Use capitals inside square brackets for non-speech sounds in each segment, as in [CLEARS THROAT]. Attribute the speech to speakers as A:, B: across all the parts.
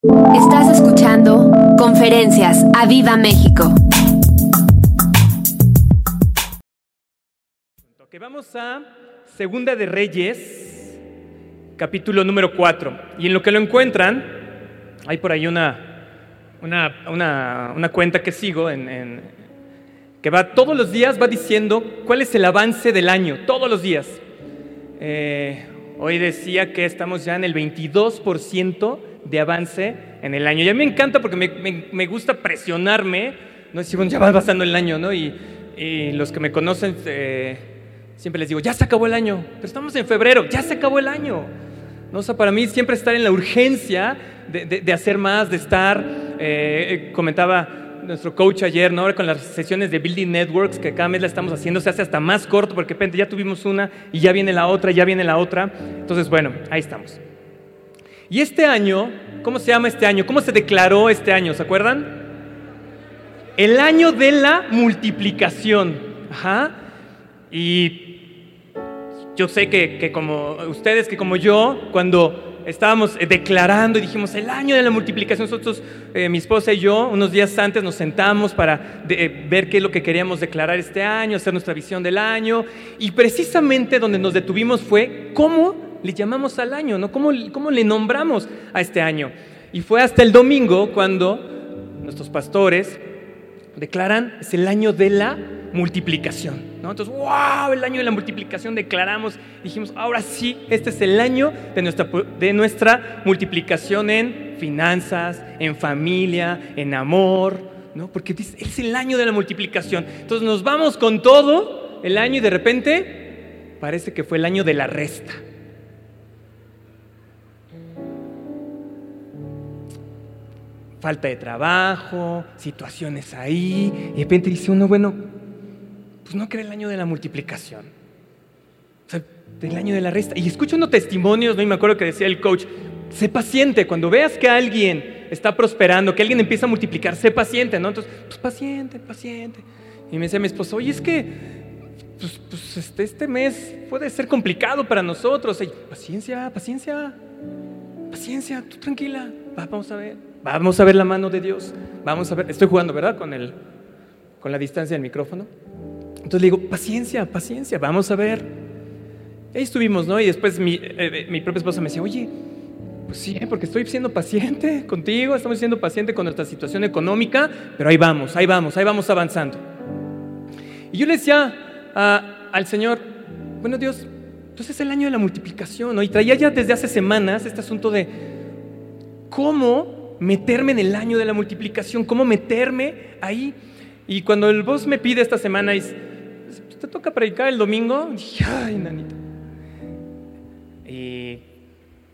A: Estás escuchando Conferencias a Viva México.
B: Vamos a Segunda de Reyes, capítulo número 4. Y en lo que lo encuentran, hay por ahí una, una, una, cuenta que sigo en, en- que va todos los días, va diciendo cuál es el avance del año, todos los días. Eh, hoy decía que estamos ya en el 22% de avance en el año. Y a mí me encanta porque me, me- me gusta presionarme, no decir, bueno, ya va pasando el año, ¿no? Y, y los que me conocen, eh, siempre les digo, ya se acabó el año, pero estamos en febrero, ya se acabó el año. ¿no? O sea, para mí siempre estar en la urgencia de, de- de hacer más, de estar, eh, comentaba nuestro coach ayer, ¿no? Ahora con las sesiones de Building Networks, que cada mes la estamos haciendo, se hace hasta más corto, porque de repente ya tuvimos una y ya viene la otra, ya viene la otra. Entonces, bueno, ahí estamos. Y este año, ¿cómo se llama este año? ¿Cómo se declaró este año? ¿Se acuerdan? El año de la multiplicación. Ajá. Y yo sé que, que como ustedes, que como yo, cuando estábamos eh, declarando y dijimos el año de la multiplicación, nosotros, eh, mi esposa y yo, unos días antes nos sentamos para eh, ver qué es lo que queríamos declarar este año, hacer nuestra visión del año. Y precisamente donde nos detuvimos fue cómo le llamamos al año, ¿no? ¿Cómo, cómo le nombramos a este año? Y fue hasta el domingo cuando nuestros pastores declaran es el año de la multiplicación. ¿no? Entonces, wow, el año de la multiplicación declaramos, dijimos, ahora sí, este es el año de nuestra, de nuestra multiplicación en finanzas, en familia, en amor, ¿no? porque es el año de la multiplicación. Entonces nos vamos con todo el año y de repente parece que fue el año de la resta. Falta de trabajo, situaciones ahí, y de repente dice uno, bueno, pues no cree el año de la multiplicación, o sea, del año de la resta. Y escucho unos testimonios, ¿no? y me acuerdo que decía el coach, sé paciente, cuando veas que alguien está prosperando, que alguien empieza a multiplicar, sé paciente, ¿no? Entonces, pues paciente, paciente. Y me decía mi esposo, oye, es que pues, pues, este, este mes puede ser complicado para nosotros. Paciencia, paciencia, paciencia, tú tranquila, va, vamos a ver, vamos a ver la mano de Dios, vamos a ver, estoy jugando, ¿verdad? Con, el, con la distancia del micrófono. Entonces le digo, paciencia, paciencia, vamos a ver. Ahí estuvimos, ¿no? Y después mi, eh, mi propia esposa me decía, oye, pues sí, porque estoy siendo paciente [LAUGHS] contigo, estamos siendo paciente con nuestra situación económica, pero ahí vamos, ahí vamos, ahí vamos avanzando. Y yo le decía a- al Señor, bueno Dios, entonces es el año de la multiplicación, ¿no? Y traía ya desde hace semanas este asunto de cómo meterme en el año de la multiplicación, cómo meterme ahí. Y cuando el boss me pide esta semana, y dice, ¿te toca predicar el domingo? dije, ay, nanita. Y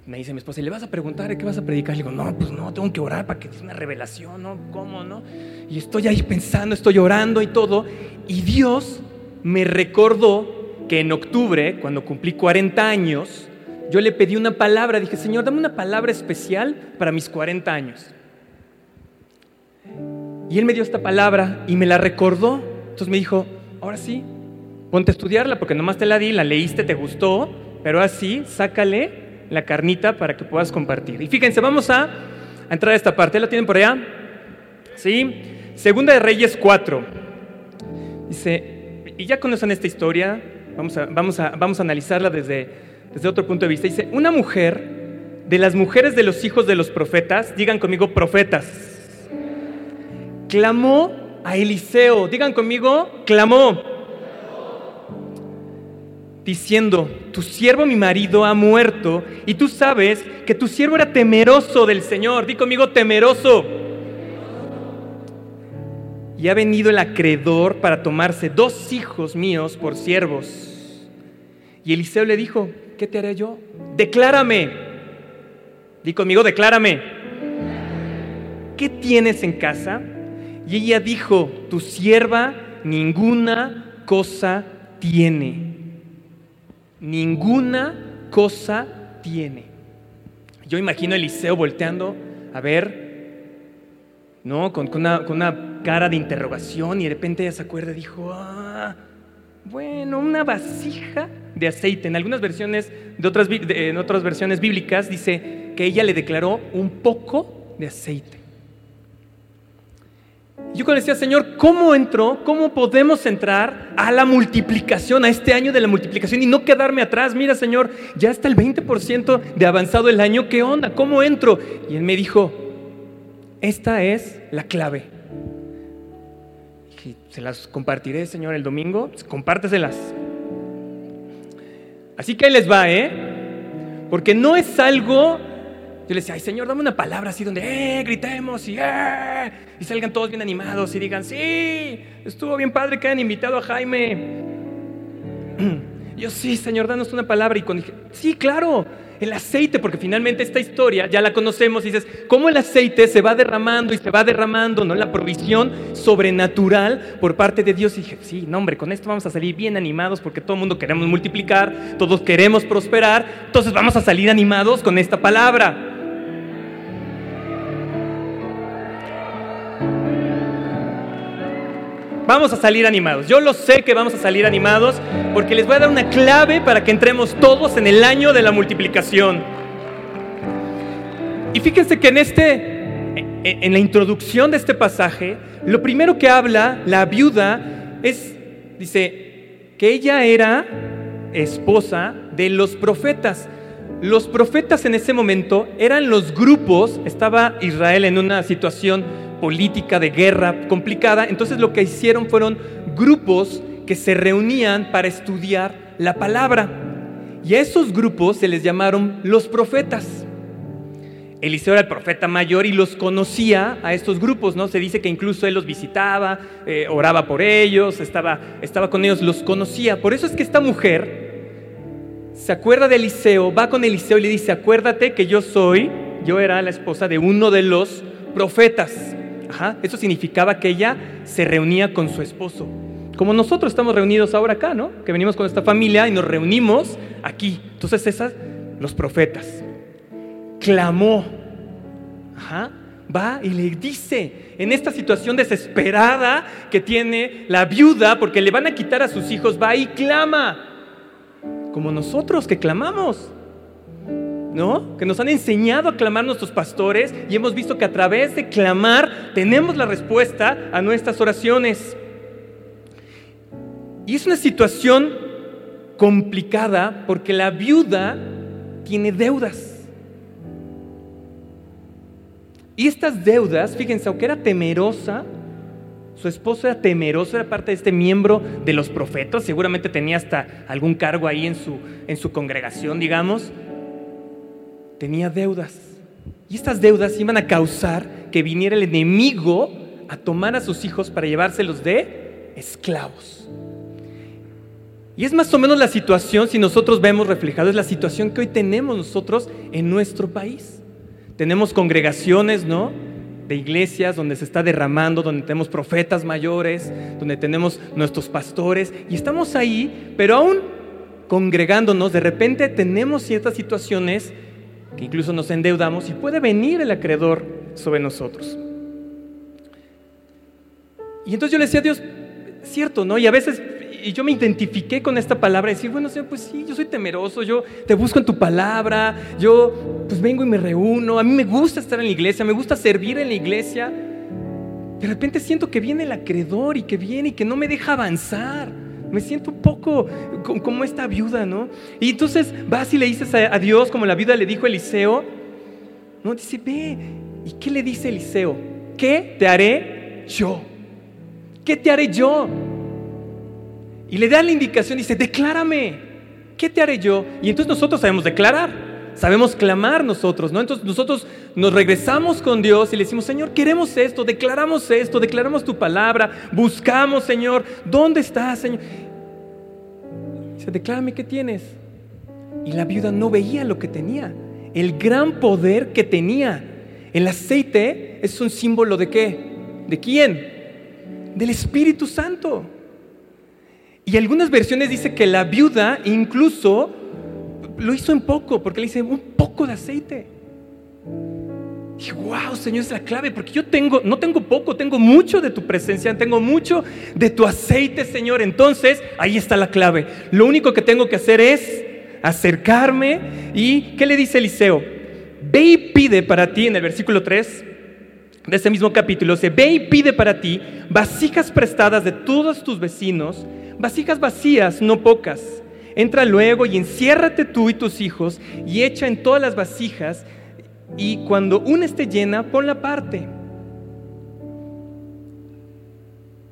B: me dice mi esposa, ¿y le vas a preguntar qué vas a predicar? Le digo, no, pues no, tengo que orar para que sea una revelación, ¿no? ¿Cómo, no? Y estoy ahí pensando, estoy orando y todo. Y Dios me recordó que en octubre, cuando cumplí 40 años, yo le pedí una palabra. Dije, Señor, dame una palabra especial para mis 40 años. Y Él me dio esta palabra y me la recordó. Entonces me dijo, ahora sí, ponte a estudiarla porque nomás te la di, la leíste, te gustó, pero así, sácale la carnita para que puedas compartir. Y fíjense, vamos a, entrar a esta parte. ¿La tienen por allá? ¿Sí? Segunda de Reyes 4. Dice, y ya conocen esta historia, vamos a, vamos a, vamos a analizarla desde, desde otro punto de vista. Dice, una mujer de las mujeres de los hijos de los profetas, digan conmigo profetas, clamó a Eliseo, digan conmigo, clamó, diciendo, tu siervo mi marido ha muerto y tú sabes que tu siervo era temeroso del Señor, di conmigo temeroso. Y ha venido el acreedor para tomarse dos hijos míos por siervos. Y Eliseo le dijo, ¿qué te haré yo? Declárame. Di conmigo, declárame. ¿Qué tienes en casa? Y ella dijo, tu sierva ninguna cosa tiene. Ninguna cosa tiene. Yo imagino a Eliseo volteando a ver, ¿no? Con, una, con una cara de interrogación y de repente ella se acuerda y dijo, ah, bueno, una vasija de aceite. En algunas versiones, de otras, en otras versiones bíblicas dice que ella le declaró un poco de aceite. Yo cuando decía, Señor, ¿cómo entro? ¿Cómo podemos entrar a la multiplicación, a este año de la multiplicación y no quedarme atrás? Mira, Señor, ya está el 20% de avanzado el año, ¿qué onda? ¿Cómo entro? Y Él me dijo, esta es la clave. Se las compartiré, Señor, el domingo. Compárteselas. Así que ahí les va, ¿eh? Porque no es algo yo le decía, ay Señor, dame una palabra así donde, eh, gritemos y, eh, y salgan todos bien animados y digan, sí, estuvo bien padre que hayan invitado a Jaime. [CLEARS THROAT] Yo, sí, Señor, danos una palabra. Y cuando dije, sí, claro, el aceite, porque finalmente esta historia ya la conocemos y dices, ¿cómo el aceite se va derramando y se va derramando, ¿no? La provisión sobrenatural por parte de Dios. Y dije, sí, no, hombre, con esto vamos a salir bien animados porque todo el mundo queremos multiplicar, todos queremos prosperar, entonces vamos a salir animados con esta palabra. Vamos a salir animados. Yo lo sé que vamos a salir animados porque les voy a dar una clave para que entremos todos en el año de la multiplicación. Y fíjense que en este en la introducción de este pasaje, lo primero que habla la viuda es dice que ella era esposa de los profetas. Los profetas en ese momento eran los grupos, estaba Israel en una situación política de guerra complicada, entonces lo que hicieron fueron grupos que se reunían para estudiar la palabra. Y a esos grupos se les llamaron los profetas. Eliseo era el profeta mayor y los conocía a estos grupos, ¿no? Se dice que incluso él los visitaba, eh, oraba por ellos, estaba, estaba con ellos, los conocía. Por eso es que esta mujer se acuerda de Eliseo, va con Eliseo y le dice, acuérdate que yo soy, yo era la esposa de uno de los profetas. Eso significaba que ella se reunía con su esposo. Como nosotros estamos reunidos ahora acá, ¿no? Que venimos con esta familia y nos reunimos aquí. Entonces esas, los profetas. Clamó. Va y le dice, en esta situación desesperada que tiene la viuda, porque le van a quitar a sus hijos, va y clama. Como nosotros que clamamos. ¿No? Que nos han enseñado a clamar nuestros pastores y hemos visto que a través de clamar tenemos la respuesta a nuestras oraciones. Y es una situación complicada porque la viuda tiene deudas. Y estas deudas, fíjense, aunque era temerosa, su esposo era temeroso, era parte de este miembro de los profetas, seguramente tenía hasta algún cargo ahí en su, en su congregación, digamos tenía deudas. Y estas deudas iban a causar que viniera el enemigo a tomar a sus hijos para llevárselos de esclavos. Y es más o menos la situación, si nosotros vemos reflejado, es la situación que hoy tenemos nosotros en nuestro país. Tenemos congregaciones, ¿no? De iglesias donde se está derramando, donde tenemos profetas mayores, donde tenemos nuestros pastores, y estamos ahí, pero aún congregándonos, de repente tenemos ciertas situaciones que incluso nos endeudamos y puede venir el acreedor sobre nosotros. Y entonces yo le decía a Dios, cierto, ¿no? Y a veces y yo me identifiqué con esta palabra decir, bueno, Señor, pues sí, yo soy temeroso, yo te busco en tu palabra, yo pues vengo y me reúno, a mí me gusta estar en la iglesia, me gusta servir en la iglesia. De repente siento que viene el acreedor y que viene y que no me deja avanzar me siento un poco como esta viuda, ¿no? Y entonces vas y le dices a, Dios, como la viuda le dijo a Eliseo, no, dice, ve, ¿y qué le dice Eliseo? ¿Qué te haré yo? ¿Qué te haré yo? Y le da la indicación, dice, declárame, ¿qué te haré yo? Y entonces nosotros sabemos declarar sabemos clamar nosotros, ¿no? Entonces nosotros nos regresamos con Dios y le decimos, Señor, queremos esto, declaramos esto, declaramos tu palabra, buscamos, Señor, ¿dónde estás, Señor? Dice, declárame qué tienes. Y la viuda no veía lo que tenía, el gran poder que tenía. El aceite es un símbolo de qué? ¿De quién? Del Espíritu Santo. Y algunas versiones dice que la viuda incluso lo hizo en poco, porque le dice un poco de aceite. Y wow, Señor, es la clave, porque yo tengo, no tengo poco, tengo mucho de tu presencia, tengo mucho de tu aceite, Señor. Entonces, ahí está la clave. Lo único que tengo que hacer es acercarme y, ¿qué le dice Eliseo? ve y pide para ti, en el versículo 3 de ese mismo capítulo, dice, ve y pide para ti vasijas prestadas de todos tus vecinos, vasijas vacías, no pocas. Entra luego y enciérrate tú y tus hijos y echa en todas las vasijas y cuando una esté llena, ponla aparte.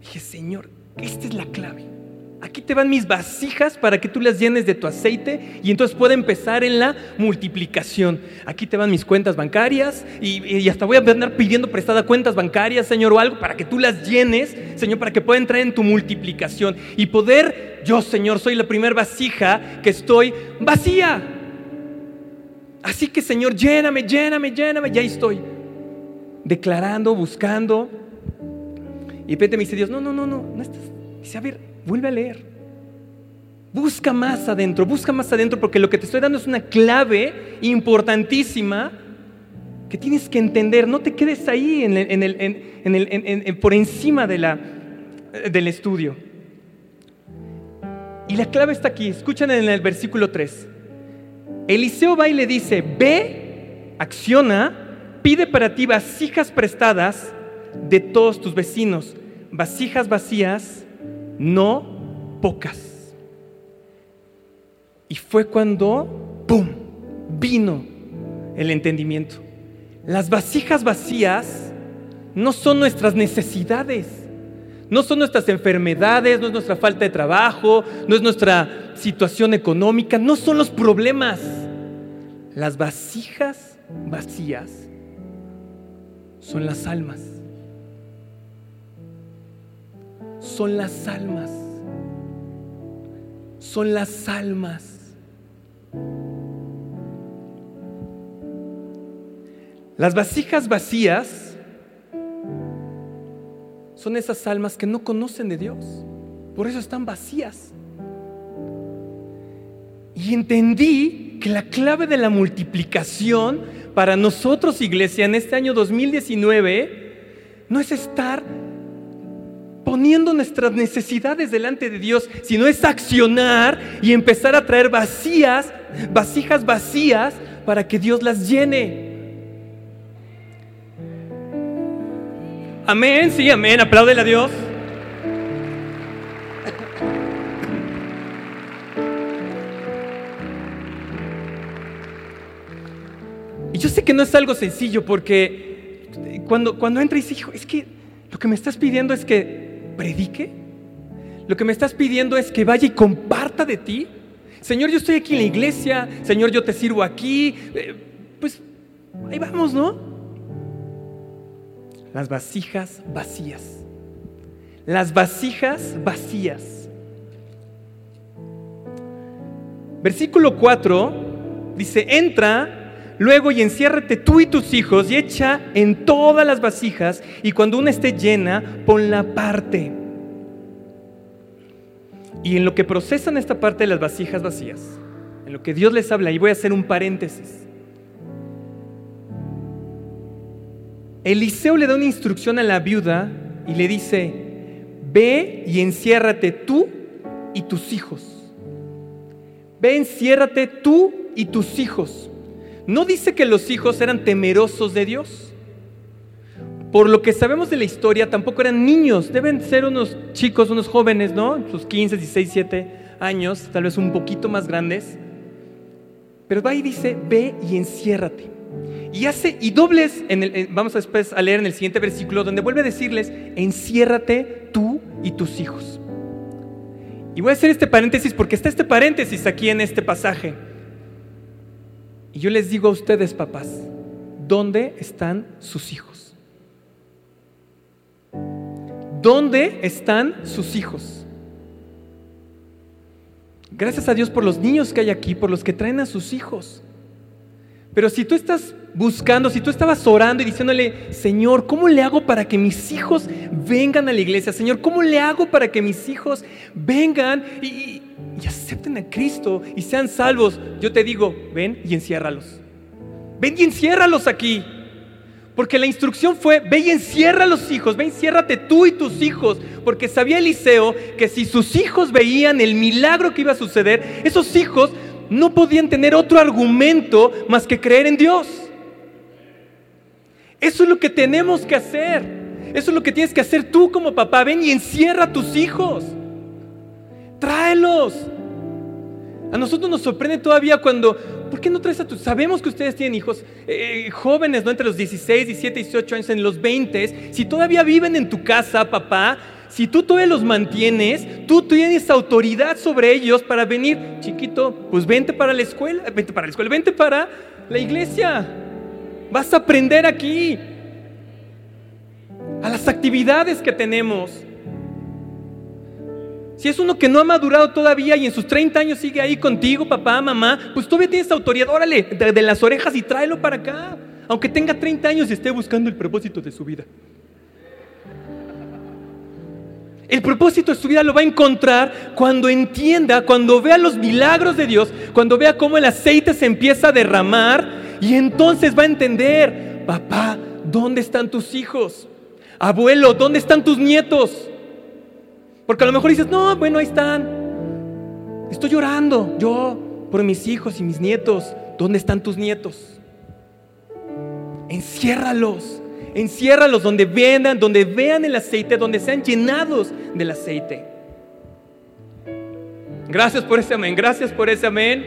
B: Dije, Señor, esta es la clave. Aquí te van mis vasijas para que tú las llenes de tu aceite y entonces pueda empezar en la multiplicación. Aquí te van mis cuentas bancarias y, hasta voy a andar pidiendo prestada cuentas bancarias, Señor, o algo para que tú las llenes, Señor, para que pueda entrar en tu multiplicación y poder, yo, Señor, soy la primera vasija que estoy vacía. Así que, Señor, lléname, lléname, lléname, ya estoy declarando, buscando. Y de repente me dice Dios, no, no, no, no, no estás. Dice, a ver, Vuelve a leer. Busca más adentro, busca más adentro porque lo que te estoy dando es una clave importantísima que tienes que entender. No te quedes ahí por encima de la, del estudio. Y la clave está aquí. Escuchan en el versículo 3. Eliseo va y le dice, ve, acciona, pide para ti vasijas prestadas de todos tus vecinos, vasijas vacías no pocas. Y fue cuando, ¡pum!, vino el entendimiento. Las vasijas vacías no son nuestras necesidades, no son nuestras enfermedades, no es nuestra falta de trabajo, no es nuestra situación económica, no son los problemas. Las vasijas vacías son las almas. Son las almas. Son las almas. Las vasijas vacías son esas almas que no conocen de Dios. Por eso están vacías. Y entendí que la clave de la multiplicación para nosotros, iglesia, en este año 2019, no es estar poniendo nuestras necesidades delante de Dios, sino es accionar y empezar a traer vacías, vasijas vacías, para que Dios las llene. Amén, sí, amén, apláudele a Dios. Y yo sé que no es algo sencillo porque cuando, cuando entra y dice, hijo, es que lo que me estás pidiendo es que predique? Lo que me estás pidiendo es que vaya y comparta de ti. Señor, yo estoy aquí en la iglesia. Señor, yo te sirvo aquí. Eh, pues ahí vamos, ¿no? Las vasijas vacías. Las vasijas vacías. Versículo 4 dice, entra Luego y enciérrate tú y tus hijos y echa en todas las vasijas y cuando una esté llena, ponla parte. Y en lo que procesan esta parte de las vasijas vacías, en lo que Dios les habla, y voy a hacer un paréntesis. Eliseo le da una instrucción a la viuda y le dice, ve y enciérrate tú y tus hijos. Ve, enciérrate tú y tus hijos. No dice que los hijos eran temerosos de Dios. Por lo que sabemos de la historia, tampoco eran niños, deben ser unos chicos, unos jóvenes, ¿no? Sus 15, 16, 7 años, tal vez un poquito más grandes. Pero va y dice, ve y enciérrate. Y hace, y dobles, en el, vamos después a leer en el siguiente versículo, donde vuelve a decirles, enciérrate tú y tus hijos. Y voy a hacer este paréntesis porque está este paréntesis aquí en este pasaje. Y yo les digo a ustedes, papás, ¿dónde están sus hijos? ¿Dónde están sus hijos? Gracias a Dios por los niños que hay aquí, por los que traen a sus hijos. Pero si tú estás buscando, si tú estabas orando y diciéndole, Señor, ¿cómo le hago para que mis hijos vengan a la iglesia? Señor, ¿cómo le hago para que mis hijos vengan y, y acepten a Cristo y sean salvos, yo te digo, ven y enciérralos. Ven y enciérralos aquí. Porque la instrucción fue, ve y encierra a los hijos, ve y enciérrate tú y tus hijos. Porque sabía Eliseo que si sus hijos veían el milagro que iba a suceder, esos hijos no podían tener otro argumento más que creer en Dios. Eso es lo que tenemos que hacer. Eso es lo que tienes que hacer tú como papá. Ven y encierra a tus hijos. Tráelos. A nosotros nos sorprende todavía cuando, ¿por qué no traes a tus? Sabemos que ustedes tienen hijos eh, jóvenes, ¿no? Entre los 16, 17, 18 años, en los 20. Si todavía viven en tu casa, papá, si tú todavía los mantienes, tú tienes autoridad sobre ellos para venir, chiquito, pues vente para la escuela, vente para la escuela, vente para la iglesia. Vas a aprender aquí, a las actividades que tenemos. Si es uno que no ha madurado todavía y en sus 30 años sigue ahí contigo, papá, mamá, pues todavía tienes autoridad. Órale, de, de, las orejas y tráelo para acá. Aunque tenga 30 años y esté buscando el propósito de su vida. El propósito de su vida lo va a encontrar cuando entienda, cuando vea los milagros de Dios, cuando vea cómo el aceite se empieza a derramar y entonces va a entender, papá, ¿dónde están tus hijos? Abuelo, ¿dónde están tus nietos? Porque a lo mejor dices, no, bueno, ahí están. Estoy llorando, yo, por mis hijos y mis nietos. ¿Dónde están tus nietos? Enciérralos, enciérralos donde vean, donde vean el aceite, donde sean llenados del aceite. Gracias por ese amén, gracias por ese amén.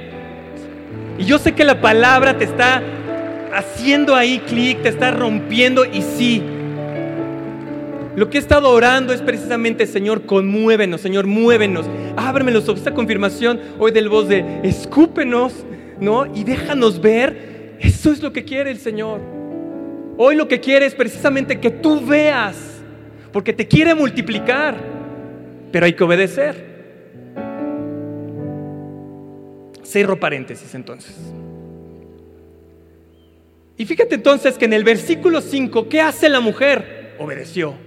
B: Y yo sé que la palabra te está haciendo ahí clic, te está rompiendo y sí, lo que he estado orando es precisamente, Señor, conmuévenos, Señor, muévenos. Ábremelos esta confirmación hoy del voz de escúpenos, ¿no? Y déjanos ver. Eso es lo que quiere el Señor. Hoy lo que quiere es precisamente que tú veas, porque te quiere multiplicar, pero hay que obedecer. Cerro paréntesis entonces. Y fíjate entonces que en el versículo 5, ¿qué hace la mujer? Obedeció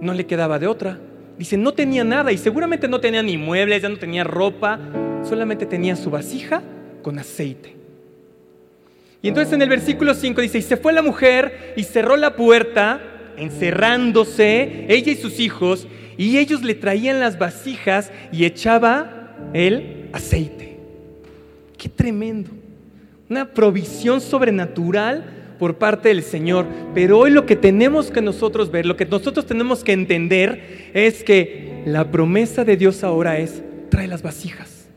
B: no le quedaba de otra. Dice, no tenía nada y seguramente no tenía ni muebles, ya no tenía ropa, solamente tenía su vasija con aceite. Y entonces en el versículo 5 dice, y se fue la mujer y cerró la puerta, encerrándose, ella y sus hijos, y ellos le traían las vasijas y echaba el aceite. Qué tremendo. Una provisión sobrenatural por parte del Señor. Pero hoy lo que tenemos que nosotros ver, lo que nosotros tenemos que entender es que la promesa de Dios ahora es, trae las vasijas,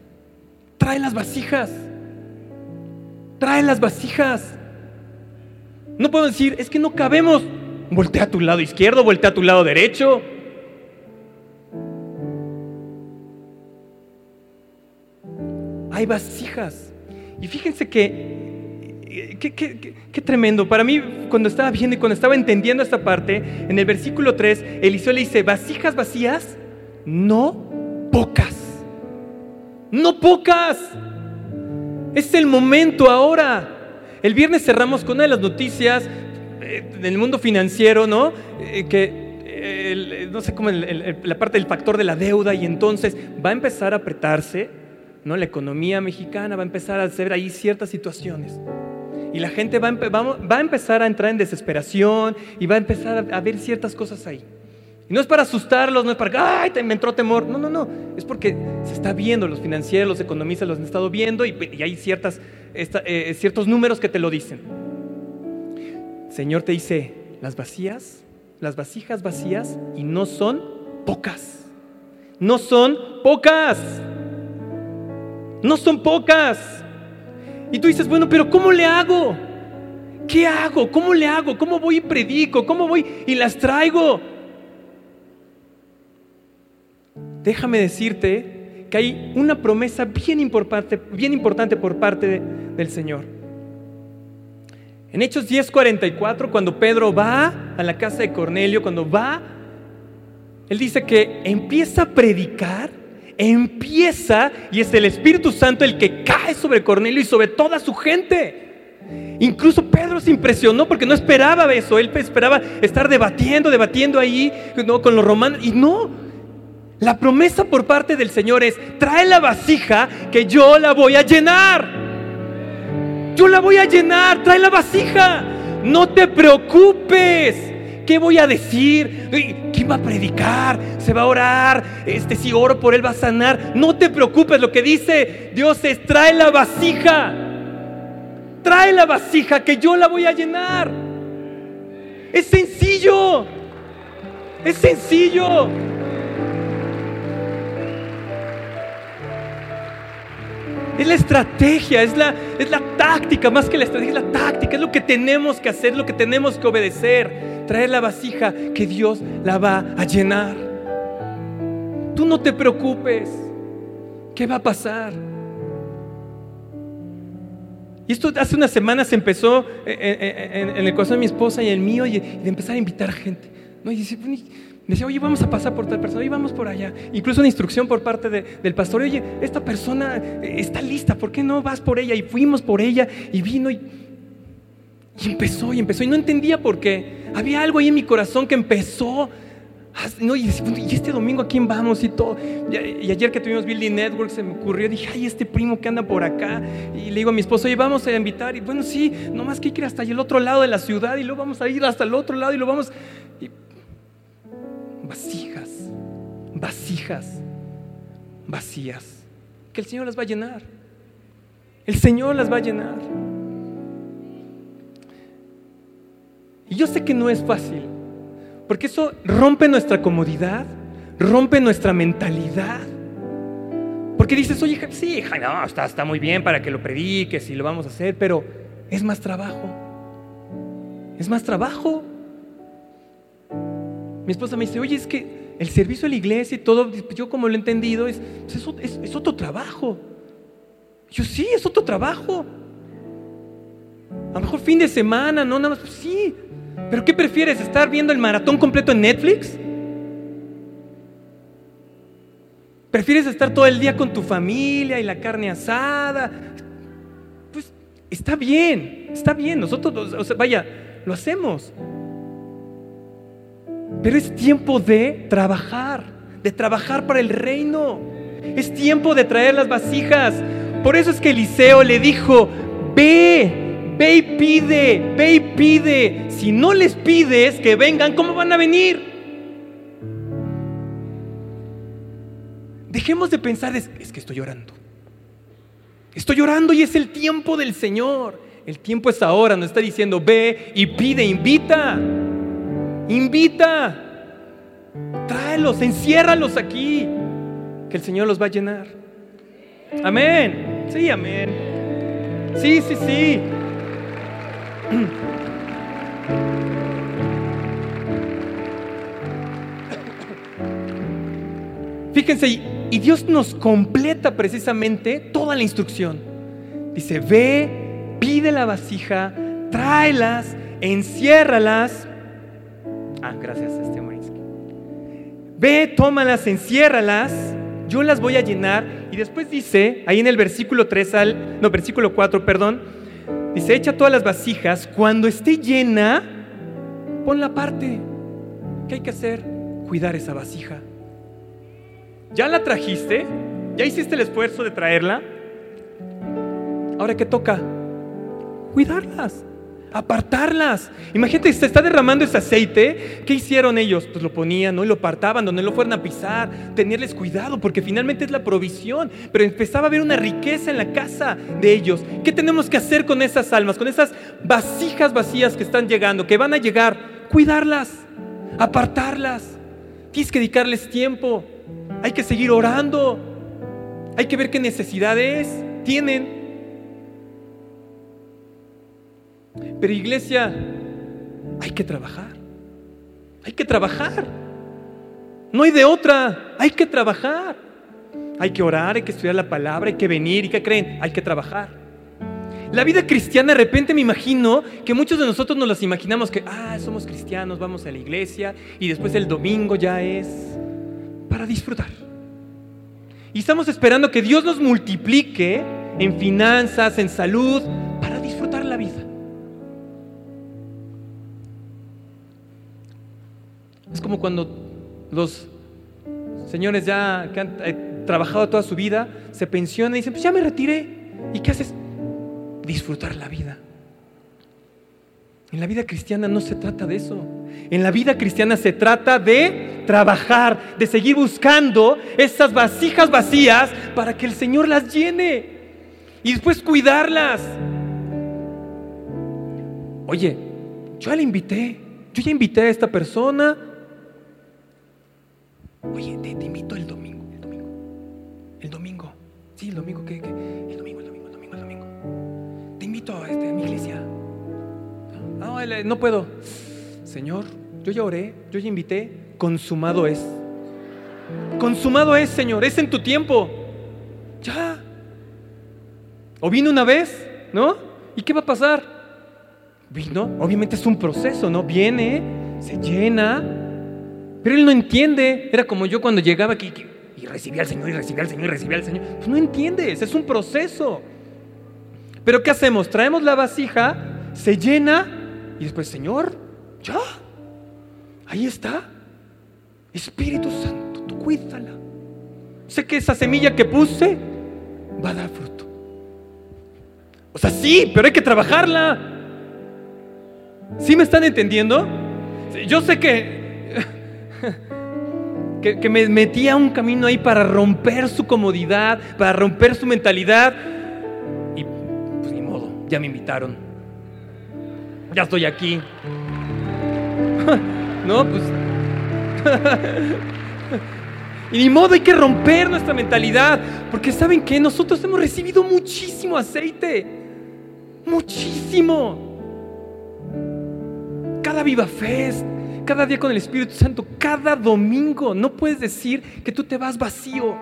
B: trae las vasijas, trae las vasijas. No puedo decir, es que no cabemos. Voltea a tu lado izquierdo, voltea a tu lado derecho. Hay vasijas. Y fíjense que qué, tremendo. Para mí, cuando estaba viendo y cuando estaba entendiendo esta parte, en el versículo 3, Eliseo le dice, vasijas vacías, no pocas. No pocas. Es el momento ahora. El viernes cerramos con una de las noticias eh, del mundo financiero, ¿no? Eh, que no sé cómo la parte del factor de la deuda y entonces va a empezar a apretarse, ¿no? La economía mexicana va a empezar a hacer ahí ciertas situaciones. Y la gente va a, empezar a entrar en desesperación y va a empezar a, ver ciertas cosas ahí. Y no es para asustarlos, no es para que, ay, me entró temor. No, no, no. Es porque se está viendo, los financieros, los economistas los han estado viendo y, hay ciertas, eh, ciertos números que te lo dicen. Señor te dice, las vacías, las vasijas vacías y no son pocas. No son pocas. No son pocas. Y tú dices, bueno, pero ¿cómo le hago? ¿Qué hago? ¿Cómo le hago? ¿Cómo voy y predico? ¿Cómo voy y las traigo? Déjame decirte que hay una promesa bien importante, bien importante por parte del Señor. En Hechos 10:44, cuando Pedro va a la casa de Cornelio, cuando va, él dice que empieza a predicar empieza y es el Espíritu Santo el que cae sobre Cornelio y sobre toda su gente. Incluso Pedro se impresionó porque no esperaba eso, él esperaba estar debatiendo, debatiendo ahí ¿no? con los romanos y no. La promesa por parte del Señor es, trae la vasija que yo la voy a llenar. Yo la voy a llenar, trae la vasija. No te preocupes. ¿Qué voy a decir? ¿Quién va a predicar? ¿Se va a orar? Este, si oro por él va a sanar. No te preocupes, lo que dice Dios es, trae la vasija. Trae la vasija que yo la voy a llenar. Es sencillo. Es sencillo. Es la estrategia, es la, es la táctica, más que la estrategia, es la táctica, es lo que tenemos que hacer, lo que tenemos que obedecer. Traer la vasija que Dios la va a llenar. Tú no te preocupes. ¿Qué va a pasar? Y esto hace unas semanas empezó en, el corazón de mi esposa y el mío y de empezar a invitar gente. ¿no? Y decía, oye, vamos a pasar por tal persona, oye, vamos por allá. Incluso una instrucción por parte del pastor, oye, esta persona está lista, ¿por qué no vas por ella? Y fuimos por ella y vino y, y empezó y empezó. Y no entendía por qué. Había algo ahí en mi corazón que empezó no, y, este domingo a quién vamos y todo. Y, ayer que tuvimos Building Network se me ocurrió, dije, ay, este primo que anda por acá. Y le digo a mi esposo, oye, vamos a invitar. Y bueno, sí, nomás que hay que ir hasta el otro lado de la ciudad y luego vamos a ir hasta el otro lado y lo vamos. Vasijas, vasijas, vacías. Que el Señor las va a llenar. El Señor las va a llenar. Y yo sé que no es fácil. Porque eso rompe nuestra comodidad, rompe nuestra mentalidad. Porque dices, oye, sí, hija, no, está, está muy bien para que lo prediques y lo vamos a hacer, pero es más trabajo. Es más trabajo. Mi esposa me dice, oye, es que el servicio a la iglesia y todo, yo como lo he entendido, es, es, otro trabajo. Yo sí, es otro trabajo. A lo mejor fin de semana, no, nada más, pues sí, ¿Pero qué prefieres? ¿Estar viendo el maratón completo en Netflix? ¿Prefieres estar todo el día con tu familia y la carne asada? Pues está bien, está bien. Nosotros, vaya, lo hacemos. Pero es tiempo de trabajar, de trabajar para el reino. Es tiempo de traer las vasijas. Por eso es que Eliseo le dijo, ve, Ve y pide, ve y pide. Si no les pides que vengan, ¿cómo van a venir? Dejemos de pensar, es, que estoy llorando. Estoy llorando y es el tiempo del Señor. El tiempo es ahora, nos está diciendo, ve y pide, invita. Invita. Tráelos, enciérralos aquí. Que el Señor los va a llenar. Amén. Sí, amén. Sí, sí, sí. [CLEARS THROAT] Fíjense, y Dios nos completa precisamente toda la instrucción. Dice, ve, pide la vasija, tráelas, enciérralas. Ah, gracias, este Ve, tómalas, enciérralas, yo las voy a llenar. Y después dice, ahí en el versículo 3 al, no, versículo 4, perdón, Dice, echa todas las vasijas, cuando esté llena, ponla aparte. ¿Qué hay que hacer? Cuidar esa vasija. ¿Ya la trajiste? ¿Ya hiciste el esfuerzo de traerla? Ahora, ¿qué toca? Cuidarlas apartarlas. Imagínate, se está derramando ese aceite. ¿Qué hicieron ellos? Pues lo ponían, ¿no? Y lo apartaban, donde no lo fueran a pisar, tenerles cuidado, porque finalmente es la provisión. Pero empezaba a haber una riqueza en la casa de ellos. ¿Qué tenemos que hacer con esas almas, con esas vasijas vacías que están llegando, que van a llegar? Cuidarlas, apartarlas. Tienes que dedicarles tiempo. Hay que seguir orando. Hay que ver qué necesidades tienen. Pero iglesia, hay que trabajar. Hay que trabajar. No hay de otra. Hay que trabajar. Hay que orar, hay que estudiar la palabra, hay que venir. ¿Y qué creen? Hay que trabajar. La vida cristiana, de repente me imagino que muchos de nosotros nos las imaginamos que, ah, somos cristianos, vamos a la iglesia y después el domingo ya es para disfrutar. Y estamos esperando que Dios nos multiplique en finanzas, en salud, para disfrutar la vida. Es como cuando los señores ya que han eh, trabajado toda su vida se pensionan y dicen, pues ya me retiré. ¿Y qué haces? Disfrutar la vida. En la vida cristiana no se trata de eso. En la vida cristiana se trata de trabajar, de seguir buscando esas vasijas vacías para que el Señor las llene y después cuidarlas. Oye, yo le invité, yo ya invité a esta persona. Oye, te, invito el domingo, el domingo. El domingo. Sí, el domingo, ¿qué? El domingo, el domingo, el domingo, el domingo. Te invito a, este, mi iglesia. No, no puedo. Señor, yo ya oré, yo ya invité, consumado es. Consumado es, Señor, es en tu tiempo. Ya. O vino una vez, ¿no? ¿Y qué va a pasar? Vino, obviamente es un proceso, ¿no? Viene, se llena, pero él no entiende. Era como yo cuando llegaba aquí y recibía al Señor, y recibía al Señor, y recibía al Señor. Pues no entiendes, es un proceso. Pero ¿qué hacemos? Traemos la vasija, se llena, y después, Señor, ya, ahí está. Espíritu Santo, tú cuídala. Sé que esa semilla que puse va a dar fruto. O sea, sí, pero hay que trabajarla. ¿Sí me están entendiendo? Yo sé que, que, me metí a un camino ahí para romper su comodidad, para romper su mentalidad. Y pues ni modo, ya me invitaron. Ya estoy aquí. [LAUGHS] No, pues... [LAUGHS] Y ni modo hay que romper nuestra mentalidad, porque saben que nosotros hemos recibido muchísimo aceite. Muchísimo. Cada Viva Fest, cada día con el Espíritu Santo, cada domingo. No puedes decir que tú te vas vacío.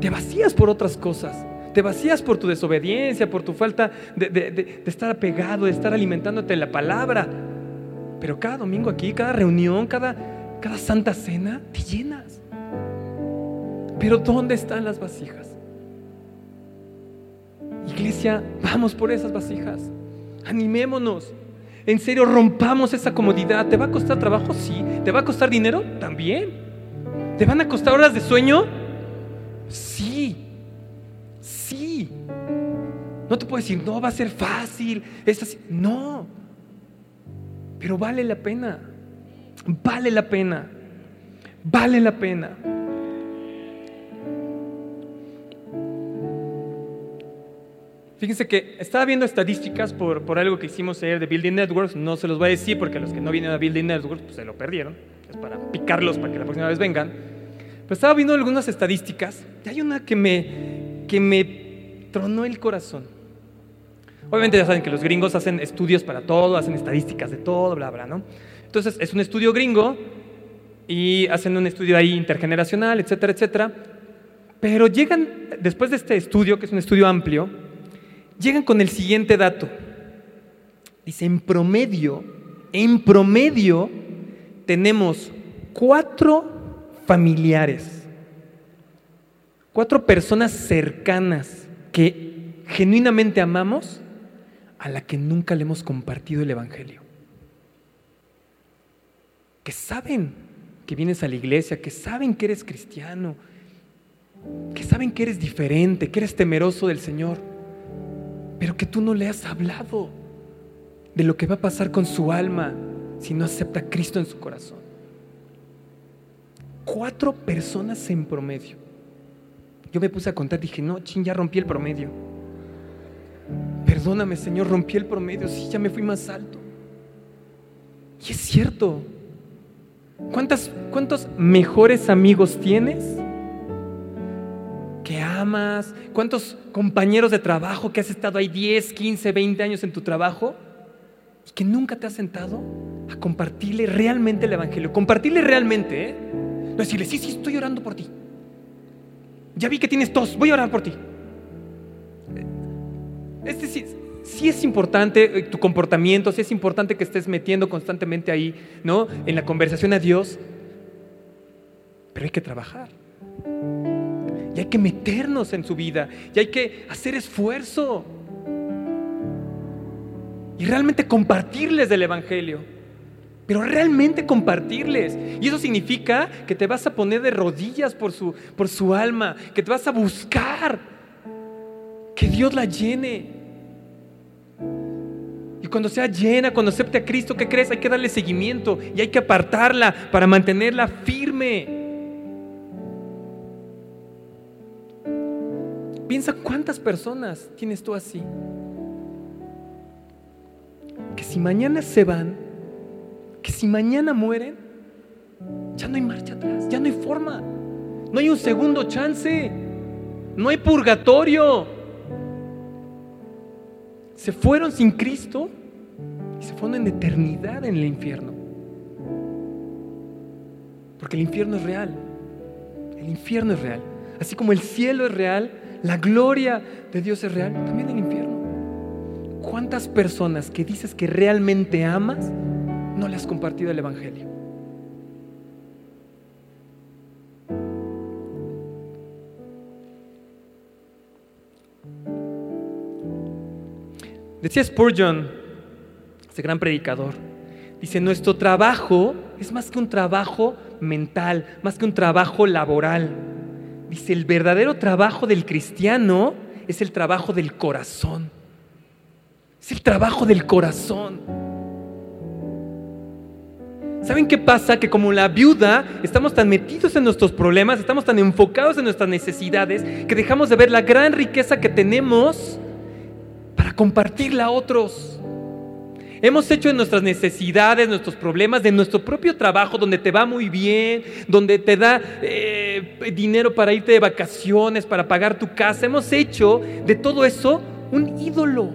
B: Te vacías por otras cosas. Te vacías por tu desobediencia, por tu falta de, estar apegado, de estar alimentándote de la palabra. Pero cada domingo aquí, cada reunión, cada, cada santa cena, te llenas. Pero ¿dónde están las vasijas? Iglesia, vamos por esas vasijas. Animémonos. En serio, rompamos esa comodidad. ¿Te va a costar trabajo? Sí. ¿Te va a costar dinero? También. ¿Te van a costar horas de sueño? Sí. Sí. No te puedo decir, no, va a ser fácil. Es así. No. Pero vale la pena. Vale la pena. Vale la pena. Fíjense que estaba viendo estadísticas por, por algo que hicimos ayer de Building Networks. No se los voy a decir porque los que no vienen a Building Networks pues, se lo perdieron. Es para picarlos para que la próxima vez vengan. Pero estaba viendo algunas estadísticas y hay una que me, que me tronó el corazón. Obviamente ya saben que los gringos hacen estudios para todo, hacen estadísticas de todo, bla, bla, ¿no? Entonces es un estudio gringo y hacen un estudio ahí intergeneracional, etcétera, etcétera. Pero llegan, después de este estudio, que es un estudio amplio, llegan con el siguiente dato. Dice, en promedio, en promedio tenemos cuatro familiares, cuatro personas cercanas que genuinamente amamos a la que nunca le hemos compartido el Evangelio. Que saben que vienes a la iglesia, que saben que eres cristiano, que saben que eres diferente, que eres temeroso del Señor pero que tú no le has hablado de lo que va a pasar con su alma si no acepta a Cristo en su corazón. Cuatro personas en promedio. Yo me puse a contar, dije, no, ching, ya rompí el promedio. Perdóname, Señor, rompí el promedio, sí, ya me fui más alto. Y es cierto. ¿Cuántas, ¿Cuántos mejores amigos tienes? Amas, cuántos compañeros de trabajo que has estado ahí 10, 15, 20 años en tu trabajo y que nunca te has sentado a compartirle realmente el Evangelio. Compartirle realmente, ¿eh? No decirle, sí, sí, estoy orando por ti. Ya vi que tienes tos, voy a orar por ti. Este sí, sí es importante eh, tu comportamiento, sí es importante que estés metiendo constantemente ahí, ¿no? En la conversación a Dios. Pero hay que trabajar. Y hay que meternos en su vida. Y hay que hacer esfuerzo. Y realmente compartirles del Evangelio. Pero realmente compartirles. Y eso significa que te vas a poner de rodillas por su, por su alma. Que te vas a buscar. Que Dios la llene. Y cuando sea llena, cuando acepte a Cristo, ¿qué crees? Hay que darle seguimiento y hay que apartarla para mantenerla firme. Piensa cuántas personas tienes tú así. Que si mañana se van, que si mañana mueren, ya no hay marcha atrás, ya no hay forma, no hay un segundo chance, no hay purgatorio. Se fueron sin Cristo y se fueron en eternidad en el infierno. Porque el infierno es real. El infierno es real. Así como el cielo es real, la gloria de Dios es real, también el infierno. ¿Cuántas personas que dices que realmente amas no le has compartido el Evangelio? Decía Spurgeon, ese gran predicador, dice, nuestro trabajo es más que un trabajo mental, más que un trabajo laboral. Dice, el verdadero trabajo del cristiano es el trabajo del corazón. Es el trabajo del corazón. ¿Saben qué pasa? Que como la viuda estamos tan metidos en nuestros problemas, estamos tan enfocados en nuestras necesidades, que dejamos de ver la gran riqueza que tenemos para compartirla a otros. Hemos hecho en nuestras necesidades, nuestros problemas, de nuestro propio trabajo, donde te va muy bien, donde te da eh, dinero para irte de vacaciones, para pagar tu casa. Hemos hecho de todo eso un ídolo.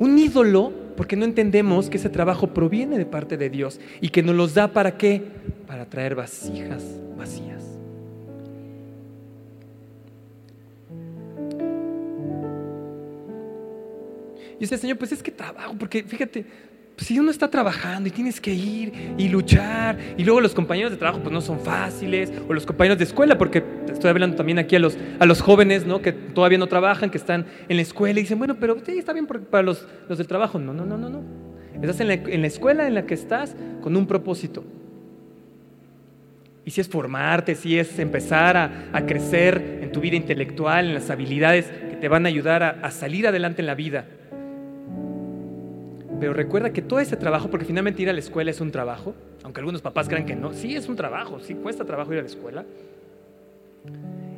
B: Un ídolo porque no entendemos que ese trabajo proviene de parte de Dios y que nos los da para qué? Para traer vasijas vacías. Y dice, Señor, pues es que trabajo, porque fíjate, pues si uno está trabajando y tienes que ir y luchar, y luego los compañeros de trabajo pues no son fáciles, o los compañeros de escuela, porque estoy hablando también aquí a los, a los jóvenes, ¿no? Que todavía no trabajan, que están en la escuela y dicen, bueno, pero sí, está bien para los, los del trabajo. No, no, no, no, no. Estás en la, en la escuela en la que estás con un propósito. Y si es formarte, si es empezar a, a, crecer en tu vida intelectual, en las habilidades que te van a ayudar a, a salir adelante en la vida. Pero recuerda que todo ese trabajo, porque finalmente ir a la escuela es un trabajo, aunque algunos papás crean que no, sí es un trabajo, sí cuesta trabajo ir a la escuela.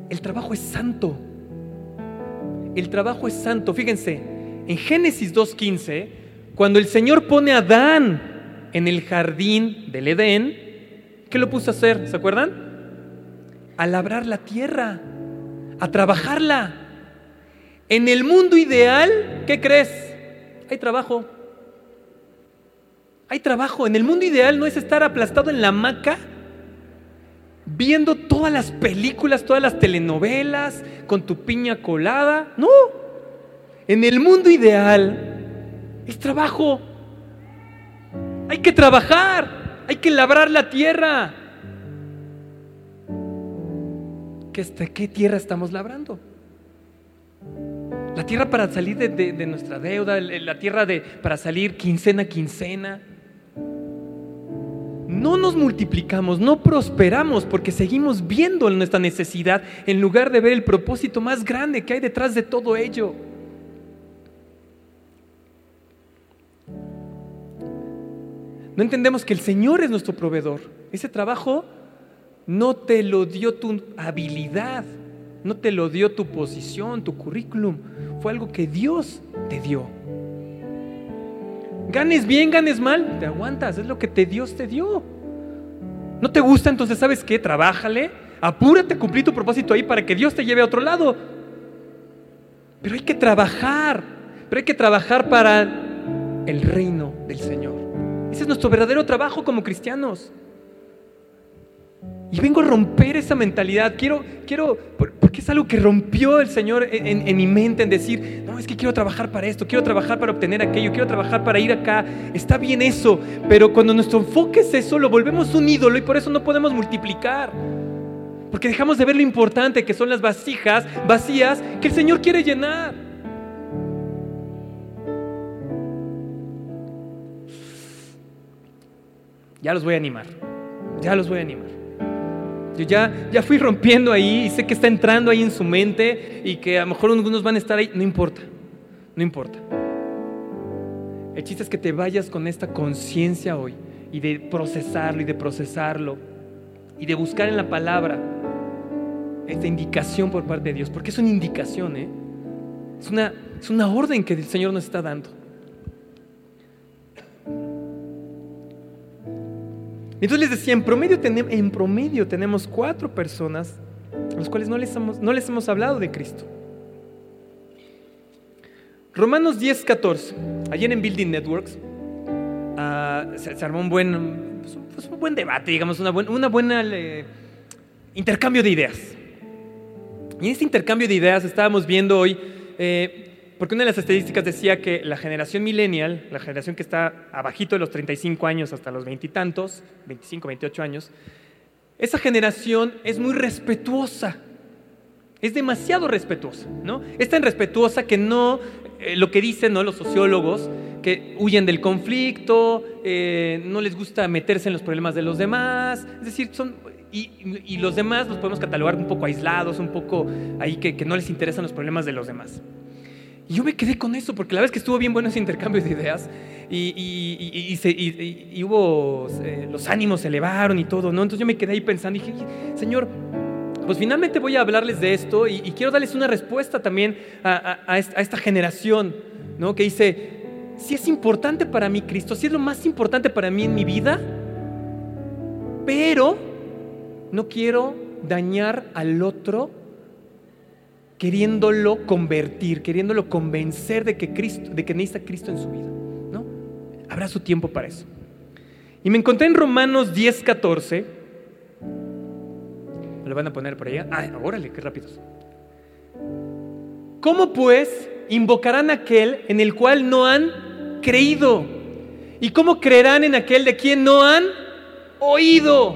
B: El trabajo es santo. El trabajo es santo. Fíjense, en Génesis 2.15, cuando el Señor pone a Adán en el jardín del Edén, ¿qué lo puso a hacer? ¿Se acuerdan? A labrar la tierra, a trabajarla. En el mundo ideal, ¿qué crees? Hay trabajo. Hay trabajo. En el mundo ideal no es estar aplastado en la hamaca viendo todas las películas, todas las telenovelas con tu piña colada. No. En el mundo ideal es trabajo. Hay que trabajar. Hay que labrar la tierra. ¿Qué, qué tierra estamos labrando? La tierra para salir de, de, de nuestra deuda, la tierra de, para salir quincena a quincena no nos multiplicamos, no prosperamos porque seguimos viendo nuestra necesidad en lugar de ver el propósito más grande que hay detrás de todo ello. No entendemos que el Señor es nuestro proveedor. Ese trabajo no te lo dio tu habilidad, no te lo dio tu posición, tu currículum. Fue algo que Dios te dio. Ganes bien, ganes mal, te aguantas, es lo que te Dios te dio. ¿No te gusta? Entonces, ¿sabes qué? Trabájale, apúrate a cumplir tu propósito ahí para que Dios te lleve a otro lado. Pero hay que trabajar, pero hay que trabajar para el reino del Señor. Ese es nuestro verdadero trabajo como cristianos. Y vengo a romper esa mentalidad. Quiero, quiero, porque es algo que rompió el Señor en, mi mente, en decir, no, es que quiero trabajar para esto, quiero trabajar para obtener aquello, quiero trabajar para ir acá. Está bien eso, pero cuando nuestro enfoque es eso, lo volvemos un ídolo y por eso no podemos multiplicar. Porque dejamos de ver lo importante que son las vasijas vacías que el Señor quiere llenar. Ya los voy a animar, ya los voy a animar. Yo ya, ya fui rompiendo ahí y sé que está entrando ahí en su mente y que a lo mejor algunos van a estar ahí. No importa, no importa. El chiste es que te vayas con esta conciencia hoy y de procesarlo y de procesarlo y de buscar en la palabra esta indicación por parte de Dios, porque es una indicación, ¿eh? es, una, es una orden que el Señor nos está dando. Entonces les decía, en promedio, en promedio tenemos cuatro personas a las cuales no les hemos, no les hemos hablado de Cristo. Romanos 10, 14. Ayer en Building Networks uh, se, armó un buen, pues, pues, un buen debate, digamos, una, buena, una buena intercambio de ideas. Y en este intercambio de ideas estábamos viendo hoy eh, porque una de las estadísticas decía que la generación millennial, la generación que está abajito de los 35 años hasta los veintitantos, 25, 28 años, esa generación es muy respetuosa. Es demasiado respetuosa, ¿no? Es tan respetuosa que no, eh, lo que dicen ¿no? los sociólogos, que huyen del conflicto, eh, no les gusta meterse en los problemas de los demás, es decir, son, y, los demás los podemos catalogar un poco aislados, un poco ahí que, que no les interesan los problemas de los demás. Y yo me quedé con eso, porque la vez que estuvo bien bueno ese intercambio de ideas y, y, hubo, eh, los ánimos se elevaron y todo, ¿no? Entonces yo me quedé ahí pensando y dije, Señor, pues finalmente voy a hablarles de esto y, quiero darles una respuesta también a, esta generación, ¿no? Que dice, si es importante para mí Cristo, si es lo más importante para mí en mi vida, pero no quiero dañar al otro queriéndolo convertir, queriéndolo convencer de que, Cristo, de que necesita Cristo en su vida. ¿no? Habrá su tiempo para eso. Y me encontré en Romanos 10, 14. ¿Lo van a poner por allá? Ah, órale, qué rápidos. ¿Cómo pues invocarán aquel en el cual no han creído? ¿Y cómo creerán en aquel de quien no han oído?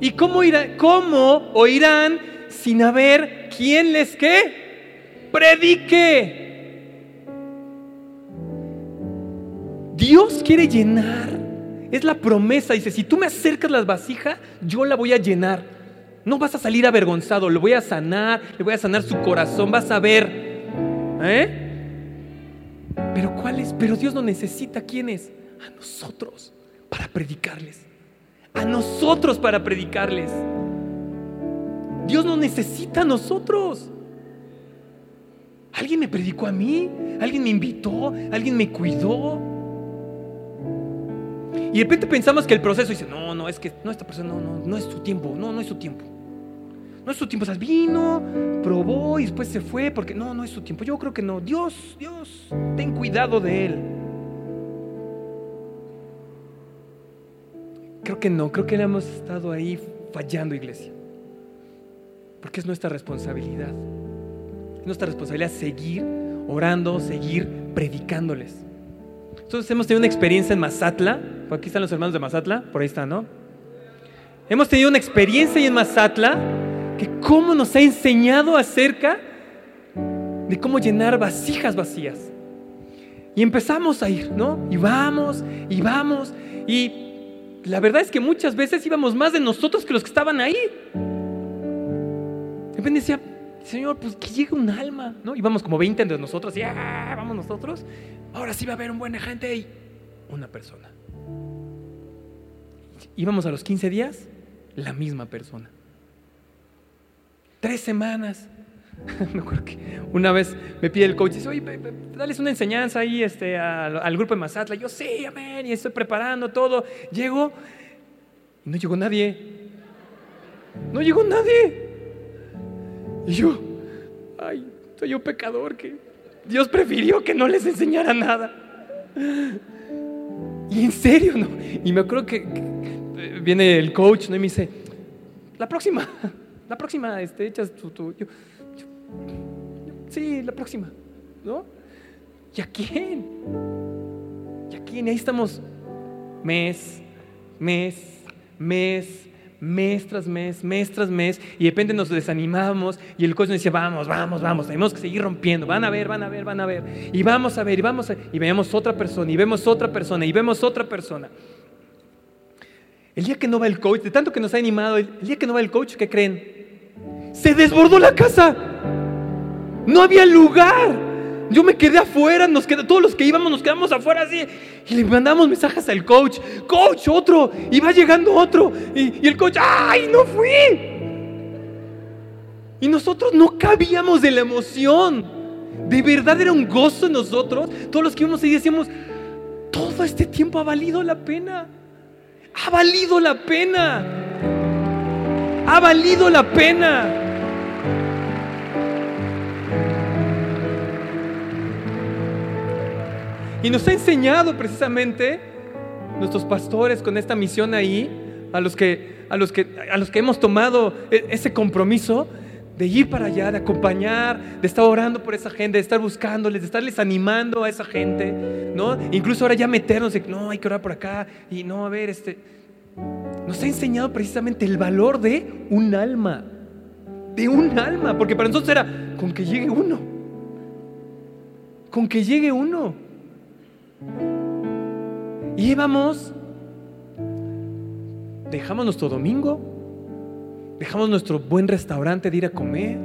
B: ¿Y cómo, irá, cómo oirán sin haber quien les qué? Predique. Dios quiere llenar. Es la promesa. Dice, si tú me acercas las vasijas, yo la voy a llenar. No vas a salir avergonzado, lo voy a sanar, le voy a sanar su corazón, vas a ver. ¿Eh? Pero ¿cuál es? Pero Dios no necesita quiénes? A nosotros para predicarles. A nosotros para predicarles. Dios no necesita a nosotros. Alguien me predicó a mí, alguien me invitó, alguien me cuidó. Y de repente pensamos que el proceso dice, no, no, es que no, esta persona no, no, no es su tiempo, no, no es su tiempo. No es su tiempo, o sea, vino, probó y después se fue, porque no, no es su tiempo. Yo creo que no. Dios, Dios, ten cuidado de él. Creo que no, creo que le hemos estado ahí fallando, iglesia porque es nuestra responsabilidad. Es nuestra responsabilidad seguir orando, seguir predicándoles. Entonces hemos tenido una experiencia en Mazatla, por aquí están los hermanos de Mazatla, por ahí están, ¿no? Hemos tenido una experiencia ahí en Mazatla que cómo nos ha enseñado acerca de cómo llenar vasijas vacías. Y empezamos a ir, ¿no? Y vamos, y vamos, y la verdad es que muchas veces íbamos más de nosotros que los que estaban ahí repente decía, Señor, pues que llegue un alma, ¿no? Íbamos como 20 entre nosotros y ¡ah! vamos nosotros. Ahora sí va a haber un buen gente y una persona. Íbamos a los 15 días, la misma persona. Tres semanas. [LAUGHS] me acuerdo que una vez me pide el coach y dice, oye, dale una enseñanza ahí este, al, grupo de Mazatla. Yo sí, amén, y estoy preparando todo. Llego y no llegó nadie. No llegó nadie. Y yo, ay, soy un pecador que Dios prefirió que no les enseñara nada. Y en serio, ¿no? Y me acuerdo que, viene el coach, ¿no? Y me dice, la próxima, la próxima, este, echas tu, sí, la próxima, ¿no? ¿Y a quién? ¿Y a quién? Y ahí estamos, mes, mes, mes, mes tras mes, mes tras mes, y de repente nos desanimamos y el coach nos decía, vamos, vamos, vamos, tenemos que seguir rompiendo, van a ver, van a ver, van a ver, y vamos a ver, y vamos a ver, y vemos otra persona, y vemos otra persona, y vemos otra persona. El día que no va el coach, de tanto que nos ha animado, el día que no va el coach, ¿qué creen? Se desbordó la casa. No había lugar. Yo me quedé afuera, nos quedó, todos los que íbamos nos quedamos afuera así. Y le mandamos mensajes al coach. Coach, otro. Y va llegando otro. Y, el coach, ¡ay, no fui! Y nosotros no cabíamos de la emoción. De verdad era un gozo en nosotros. Todos los que íbamos ahí decíamos, todo este tiempo ha valido la pena. Ha valido la pena. Ha valido la pena. Y nos ha enseñado precisamente nuestros pastores con esta misión ahí, a los que, a los que, a los que hemos tomado e, ese compromiso de ir para allá, de acompañar, de estar orando por esa gente, de estar buscándoles, de estarles animando a esa gente, ¿no? Incluso ahora ya meternos de, no, hay que orar por acá y no, a ver, este, nos ha enseñado precisamente el valor de un alma, de un alma, porque para nosotros era con que llegue uno, con que llegue uno. Y íbamos, dejamos nuestro domingo, dejamos nuestro buen restaurante de ir a comer,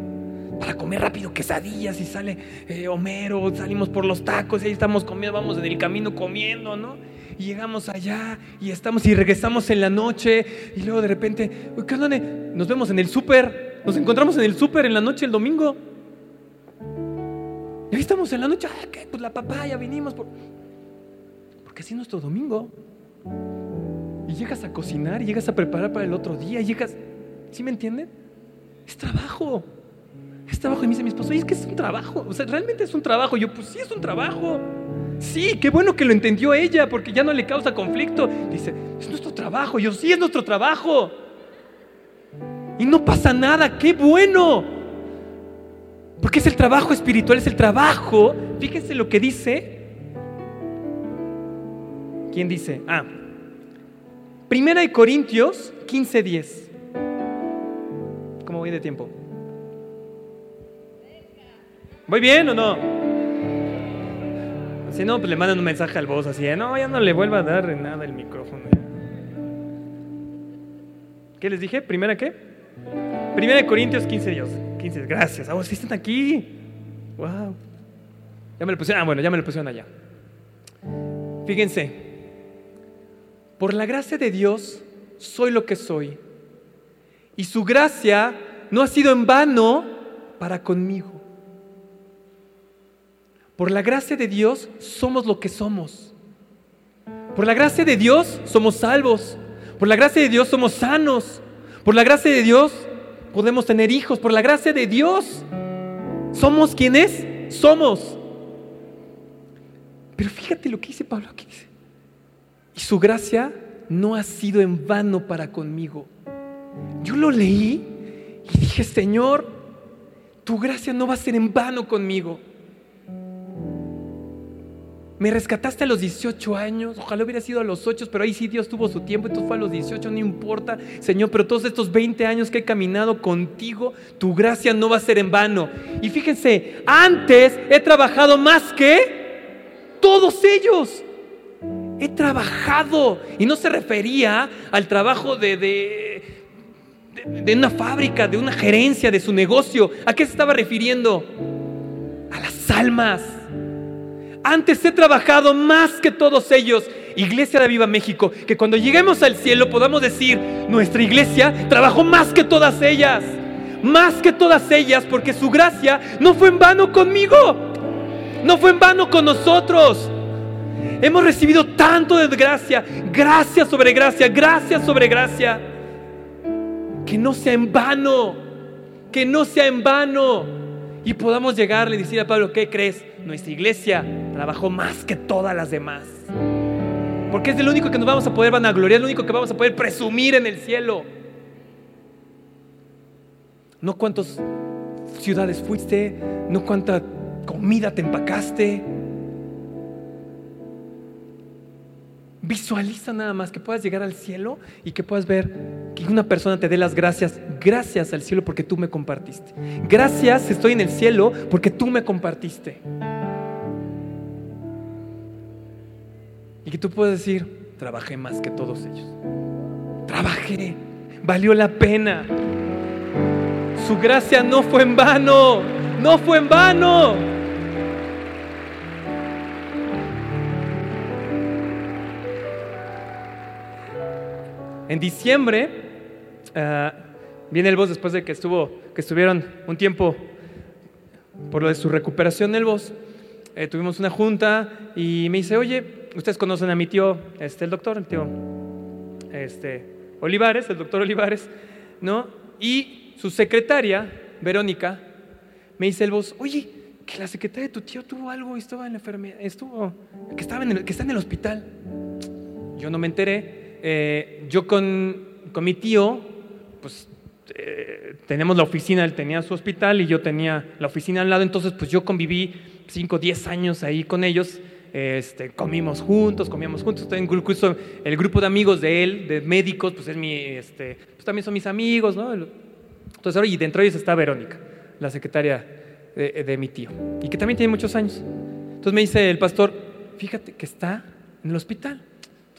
B: para comer rápido quesadillas y sale eh, Homero, salimos por los tacos y ahí estamos comiendo, vamos en el camino comiendo, ¿no? Y llegamos allá y estamos y regresamos en la noche y luego de repente, ¿qué? Nos vemos en el súper, nos encontramos en el súper en la noche el domingo. Y ahí estamos en la noche, ah, ¿qué? Pues la papaya, vinimos por porque así es nuestro domingo. Y llegas a cocinar, y llegas a preparar para el otro día, y llegas, ¿sí me entienden? Es trabajo. Es trabajo. Y me dice mi esposo, es que es un trabajo. O sea, realmente es un trabajo. Yo, pues sí, es un trabajo. Sí, qué bueno que lo entendió ella, porque ya no le causa conflicto. Dice, es nuestro trabajo. Yo, sí, es nuestro trabajo. Y no pasa nada, qué bueno. Porque es el trabajo espiritual, es el trabajo. Fíjense lo que dice ¿Quién dice? Ah, Primera de Corintios 15:10. ¿Cómo voy de tiempo? ¿Voy bien o no? Si no, pues le mandan un mensaje al voz así, no, ya no le vuelva a dar nada el micrófono. ¿Qué les dije? ¿Primera qué? Primera de Corintios 15, Dios. 15, gracias. Ah, están aquí. Wow. Ya me lo pusieron, ah, bueno, ya me lo pusieron allá. Fíjense, por la gracia de Dios soy lo que soy. Y su gracia no ha sido en vano para conmigo. Por la gracia de Dios somos lo que somos. Por la gracia de Dios somos salvos. Por la gracia de Dios somos sanos. Por la gracia de Dios podemos tener hijos. Por la gracia de Dios somos quienes somos. Pero fíjate lo que dice Pablo aquí. Dice, y su gracia no ha sido en vano para conmigo. Yo lo leí y dije, Señor, tu gracia no va a ser en vano conmigo. Me rescataste a los 18 años, ojalá hubiera sido a los 8, pero ahí sí Dios tuvo su tiempo, entonces fue a los 18, no importa, Señor, pero todos estos 20 años que he caminado contigo, tu gracia no va a ser en vano. Y fíjense, antes he trabajado más que todos ellos he trabajado. Y no se refería al trabajo de, de, una fábrica, de una gerencia, de su negocio. ¿A qué se estaba refiriendo? A las almas. Antes he trabajado más que todos ellos. Iglesia de Viva México, que cuando lleguemos al cielo podamos decir, nuestra iglesia trabajó más que todas ellas. Más que todas ellas, porque su gracia no fue en vano conmigo. No fue en vano con nosotros. Hemos recibido tanto de gracia, gracia sobre gracia, gracia sobre gracia. Que no sea en vano, que no sea en vano. Y podamos llegarle y decir a Pablo, ¿qué crees? Nuestra iglesia trabajó más que todas las demás. Porque es el único que nos vamos a poder vanagloriar, es el único que vamos a poder presumir en el cielo. No cuántas ciudades fuiste, no cuánta comida te empacaste, Visualiza nada más que puedas llegar al cielo y que puedas ver que una persona te dé las gracias. Gracias al cielo porque tú me compartiste. Gracias, estoy en el cielo porque tú me compartiste. Y que tú puedas decir, trabajé más que todos ellos. Trabajé, valió la pena. Su gracia no fue en vano, no fue en vano. En diciembre, eh, viene el voz después de que, estuvo, que estuvieron un tiempo por lo de su recuperación del voz. Eh, tuvimos una junta y me dice, oye, ustedes conocen a mi tío, este, el doctor, el tío este, Olivares, el doctor Olivares, ¿no? Y su secretaria, Verónica, me dice el voz, oye, que la secretaria de tu tío tuvo algo y estaba en la enfermedad, estuvo, que, estaba en el, que está en el hospital. Yo no me enteré. Eh, yo con, con, mi tío, pues eh, tenemos la oficina, él tenía su hospital y yo tenía la oficina al lado, entonces pues yo conviví 5, 10 años ahí con ellos. Este, comimos juntos, comíamos juntos. Incluso el grupo de amigos de él, de médicos, pues, es mi, este, pues también son mis amigos, ¿no? Entonces, ahora, y dentro de ellos está Verónica, la secretaria de, de, mi tío, y que también tiene muchos años. Entonces me dice el pastor, fíjate que está en el hospital.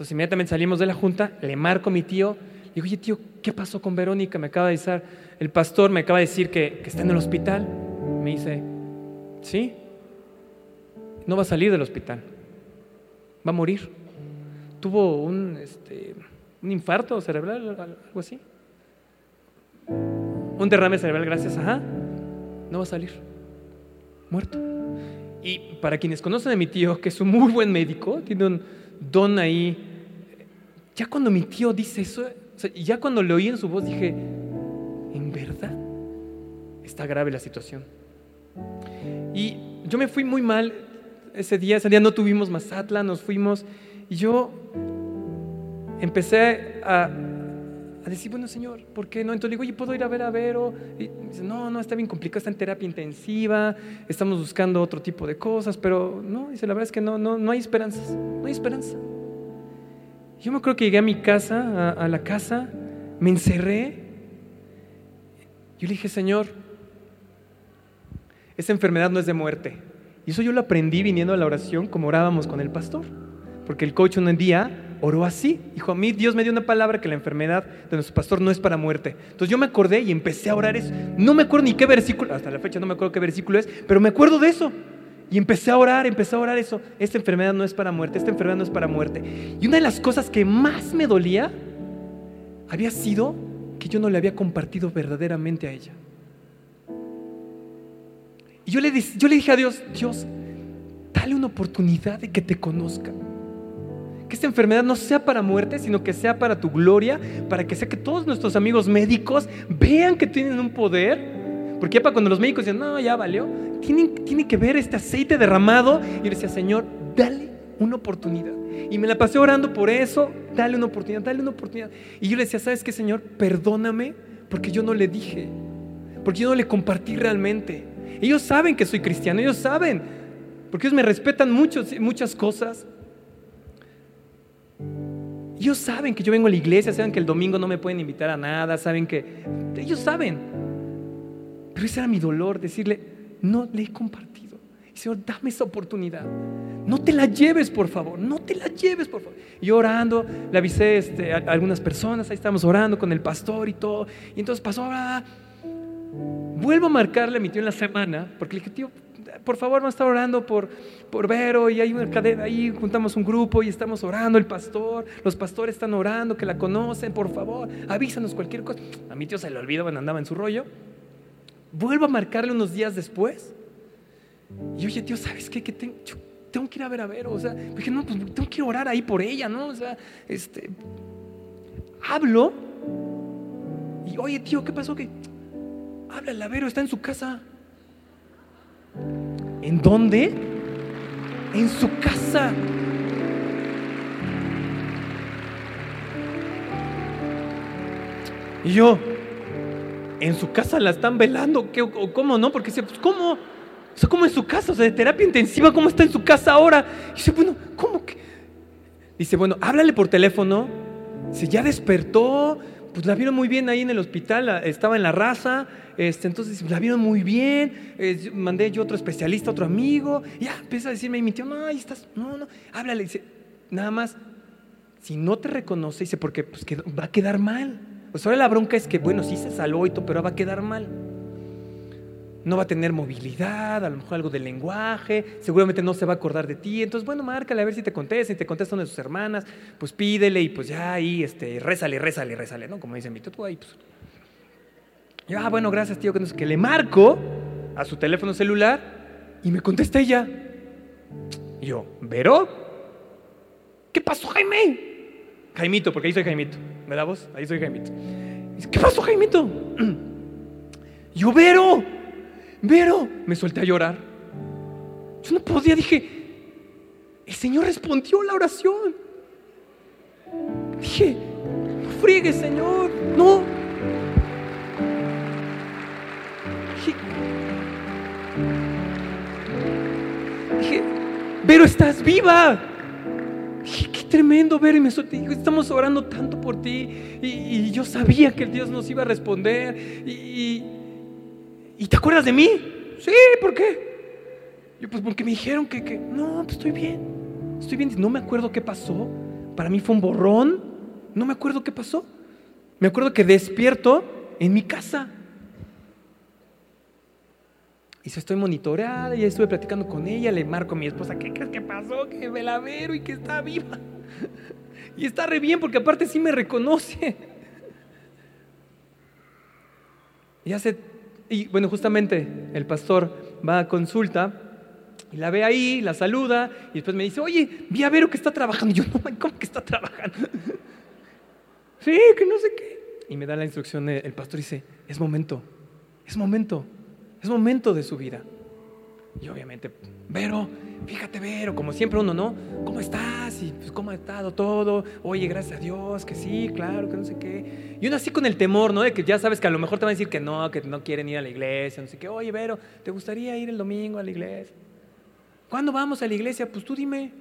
B: Entonces inmediatamente salimos de la junta, le marco a mi tío, le digo, oye tío, ¿qué pasó con Verónica? Me acaba de decir, el pastor me acaba de decir que, que está en el hospital. Me dice, sí, no va a salir del hospital, va a morir. Tuvo un, este, un infarto cerebral, algo así. Un derrame cerebral, gracias, ajá. No va a salir, muerto. Y para quienes conocen a mi tío, que es un muy buen médico, tiene un don ahí, ya cuando mi tío dice eso, ya cuando le oí en su voz dije, en verdad, está grave la situación. Y yo me fui muy mal, ese día, ese día no tuvimos Mazatla, nos fuimos y yo empecé a, a, decir, bueno Señor, ¿por qué no? Entonces le digo, oye, ¿puedo ir a ver a Vero? Dice, no, no, está bien complicado, está en terapia intensiva, estamos buscando otro tipo de cosas, pero no, dice, la verdad es que no, no, no hay esperanzas, no hay esperanza. Yo me acuerdo que llegué a mi casa, a, la casa, me encerré, yo le dije, Señor, esa enfermedad no es de muerte, y eso yo lo aprendí viniendo a la oración como orábamos con el pastor. Porque el coach un día oró así. Dijo, a mí Dios me dio una palabra que la enfermedad de nuestro pastor no es para muerte. Entonces yo me acordé y empecé a orar eso. No me acuerdo ni qué versículo, hasta la fecha no me acuerdo qué versículo es, pero me acuerdo de eso. Y empecé a orar, empecé a orar eso. Esta enfermedad no es para muerte, esta enfermedad no es para muerte. Y una de las cosas que más me dolía había sido que yo no le había compartido verdaderamente a ella. Y yo le, yo le dije a Dios, Dios, dale una oportunidad de que te conozca. Que esta enfermedad no sea para muerte, sino que sea para tu gloria, para que sea que todos nuestros amigos médicos vean que tienen un poder. Porque ya para cuando los médicos dicen, no, ya valió, tienen, tiene que ver este aceite derramado. Y yo decía, Señor, dale una oportunidad. Y me la pasé orando por eso, dale una oportunidad, dale una oportunidad. Y yo le decía, ¿sabes qué, Señor? Perdóname porque yo no le dije, porque yo no le compartí realmente. Ellos saben que soy cristiano, ellos saben, porque ellos me respetan mucho, muchas cosas. Ellos saben que yo vengo a la iglesia, saben que el domingo no me pueden invitar a nada, saben que... Ellos saben. Pero ese era mi dolor, decirle, no le he compartido. Señor, dame esa oportunidad. No te la lleves, por favor. No te la lleves, por favor. Y orando, le avisé este, a algunas personas, ahí estamos orando con el pastor y todo. Y entonces pasó, ah, Vuelvo a marcarle a mi tío en la semana, porque le dije, tío, por favor, vamos a estar orando por, por Vero y hay una cadena, ahí juntamos un grupo y estamos orando, el pastor, los pastores están orando, que la conocen, por favor, avísanos cualquier cosa. A mi tío se le olvidó, andaba en su rollo. Vuelvo a marcarle unos días después. Y oye, tío, ¿sabes qué? Que tengo, tengo que ir a ver a Vero. O sea, dije, no, pues tengo que orar ahí por ella, ¿no? O sea, este, hablo. Y oye, tío, ¿qué pasó? Que Habla, Vero, está en su casa. ¿En dónde? En su casa. Y yo, en su casa la están velando. ¿Qué, ¿Cómo no? Porque dice, pues, ¿cómo? O ¿cómo en su casa? O sea, de terapia intensiva, ¿cómo está en su casa ahora? Y dice, bueno, ¿cómo que? Dice, bueno, háblale por teléfono. Si ya despertó, pues la vieron muy bien ahí en el hospital, estaba en la raza, este, entonces la vieron muy bien, mandé yo otro especialista, otro amigo, ya empieza a decirme, y mi tío, no, ahí estás, no, no, háblale, dice, nada más, si no te reconoce, dice, porque pues, va a quedar mal. Pues ahora la bronca es que, bueno, sí se salvó y todo, pero va a quedar mal no va a tener movilidad, a lo mejor algo de lenguaje, seguramente no se va a acordar de ti. Entonces, bueno, márcale a ver si te contesta, si te contesta una de sus hermanas, pues pídele y pues ya ahí, este, rézale, rézale, rézale, ¿no? Como dice mi tío, ahí, pues. Yo, ah, bueno, gracias, tío, que le marco a su teléfono celular y me contesta ella. Y yo, ¿Vero? ¿Qué pasó, Jaime? Jaimito, porque ahí soy Jaimito. ¿Verdad vos? Ahí soy Jaimito. ¿qué pasó, Jaimito? [CLEARS THROAT] Yo, Vero, Vero. Me solté a llorar. Yo no podía, dije, el Señor respondió la oración. Dije, no friegue, Señor, no. Dije, dije, Vero, estás viva. Tremendo, Vero. Y me solté, estamos orando tanto por ti. Y, yo sabía que el Dios nos iba a responder. Y, te acuerdas de mí? Sí, ¿por qué? Yo, pues porque me dijeron que, que no, pues estoy bien. Estoy bien, no me acuerdo qué pasó. Para mí fue un borrón. No me acuerdo qué pasó. Me acuerdo que despierto en mi casa. Y se estoy monitoreada y estuve platicando con ella, le marco a mi esposa, ¿qué crees que pasó? Que me la vero y que está viva. Y está re bien porque aparte sí me reconoce. Y hace, y bueno, justamente el pastor va a consulta y la ve ahí, la saluda y después me dice, oye, vi a Vero que está trabajando. Y yo, no, ¿cómo que está trabajando? [LAUGHS] sí, que no sé qué. Y me da la instrucción, el pastor dice, es momento, es momento, es momento de su vida. Y obviamente, Vero, fíjate, Vero, como siempre uno, ¿no? ¿Cómo estás? Y pues, ¿cómo ha estado todo? Oye, gracias a Dios, que sí, claro, que no sé qué. Y uno así con el temor, ¿no? De que ya sabes que a lo mejor te van a decir que no, que no quieren ir a la iglesia, no sé qué. Oye, Vero, ¿te gustaría ir el domingo a la iglesia? ¿Cuándo vamos a la iglesia? Pues tú dime.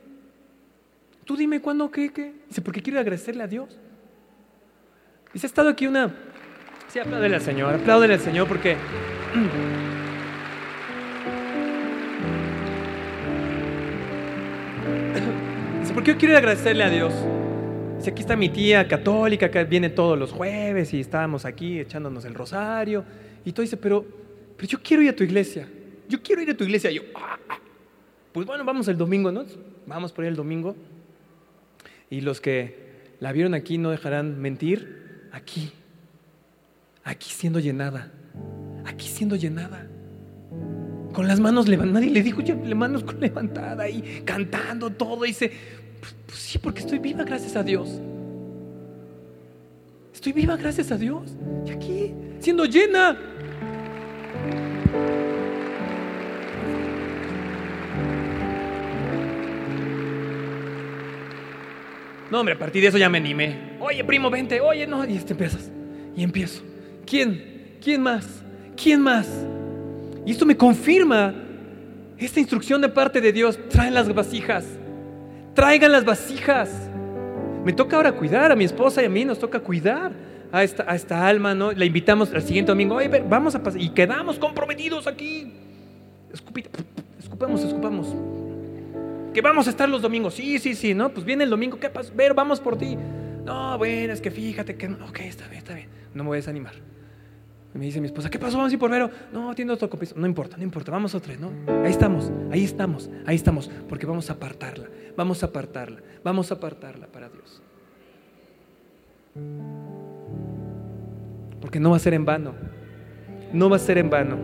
B: Tú dime cuándo, qué, qué. Dice, porque quiero agradecerle a Dios. Dice, ha estado aquí una... Sí, apláudele al Señor, apláudele al Señor porque... [CLEARS THROAT] porque yo quiero agradecerle a Dios. Dice, aquí está mi tía católica que viene todos los jueves y estábamos aquí echándonos el rosario. Y todo dice, pero, pero yo quiero ir a tu iglesia. Yo quiero ir a tu iglesia. Y yo, ah, ah, pues bueno, vamos el domingo, ¿no? Vamos por ahí el domingo. Y los que la vieron aquí no dejarán mentir. Aquí, aquí siendo llenada, aquí siendo llenada. Con las manos levantadas. Nadie le dijo, ya, manos levantada ahí, cantando todo. Y pues, sí, porque estoy viva gracias a Dios. Estoy viva gracias a Dios. Y aquí, siendo llena. No, hombre, a partir de eso ya me animé. Oye, primo, vente. Oye, no. Y este empiezas. Y empiezo. ¿Quién? ¿Quién más? ¿Quién más? Y esto me confirma esta instrucción de parte de Dios. Traen las vasijas. Traigan las vasijas. Me toca ahora cuidar a mi esposa y a mí nos toca cuidar a esta, a esta alma, ¿no? La invitamos al siguiente domingo. Vamos a pasar. Y quedamos comprometidos aquí. escupamos, escupamos que vamos a estar los domingos. Sí, sí, sí, ¿no? Pues viene el domingo, ¿qué pasa? Ver, vamos por ti. No, bueno, es que fíjate que... Ok, está bien, está bien. No me voy a desanimar. Me dice mi esposa, ¿qué pasó? Vamos a ir por Vero. No, tiene otro compromiso. No importa, no importa, vamos otra ¿no? Ahí estamos, ahí estamos, ahí estamos. Porque vamos a apartarla, vamos a apartarla, vamos a apartarla para Dios. Porque no va a ser en vano. No va a ser en vano.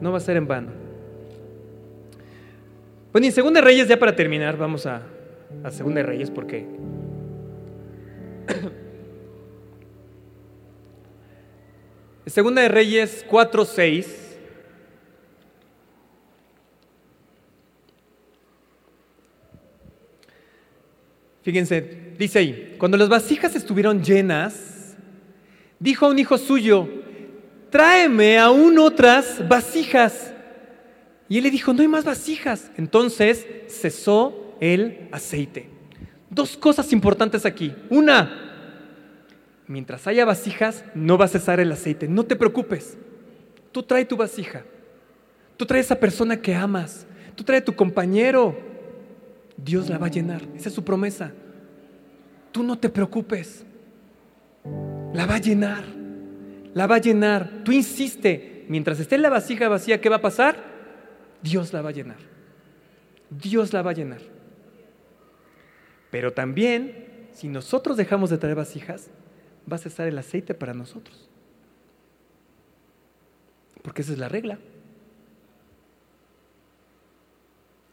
B: No va a ser en vano. Bueno, y en Segunda Reyes, ya para terminar, vamos a, a Segunda Reyes porque... Segunda de Reyes 4, 6. Fíjense, dice ahí, cuando las vasijas estuvieron llenas, dijo a un hijo suyo, tráeme aún otras vasijas. Y él le dijo, no hay más vasijas. Entonces cesó el aceite. Dos cosas importantes aquí. Una, mientras haya vasijas, no va a cesar el aceite. No te preocupes. Tú trae tu vasija. Tú trae esa persona que amas. Tú trae tu compañero. Dios la va a llenar. Esa es su promesa. Tú no te preocupes. La va a llenar. La va a llenar. Tú insiste. Mientras esté la vasija vacía, ¿qué va a pasar? Dios la va a llenar. Dios la va a llenar. Pero también, si nosotros dejamos de traer vasijas, va a cesar el aceite para nosotros. Porque esa es la regla.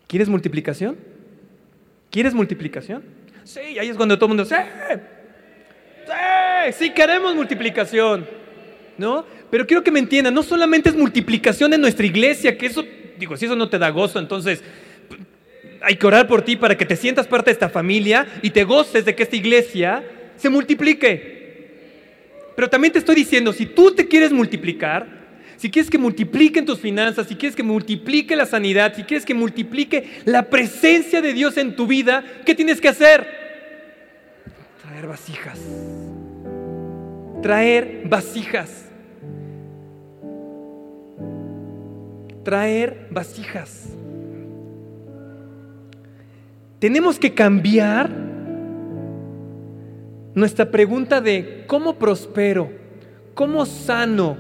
B: ¿Quieres multiplicación? ¿Quieres multiplicación? Sí, ahí es cuando todo el mundo, sí, sí, sí queremos multiplicación, ¿no? Pero quiero que me entiendan, no solamente es multiplicación en nuestra iglesia, que eso, digo, si eso no te da gozo, entonces hay que orar por ti para que te sientas parte de esta familia y te goces de que esta iglesia se multiplique. Pero también te estoy diciendo, si tú te quieres multiplicar, si quieres que multipliquen tus finanzas, si quieres que multiplique la sanidad, si quieres que multiplique la presencia de Dios en tu vida, ¿qué tienes que hacer? Traer vasijas. Traer vasijas. Traer vasijas. Tenemos que cambiar nuestra pregunta de cómo prospero, cómo sano,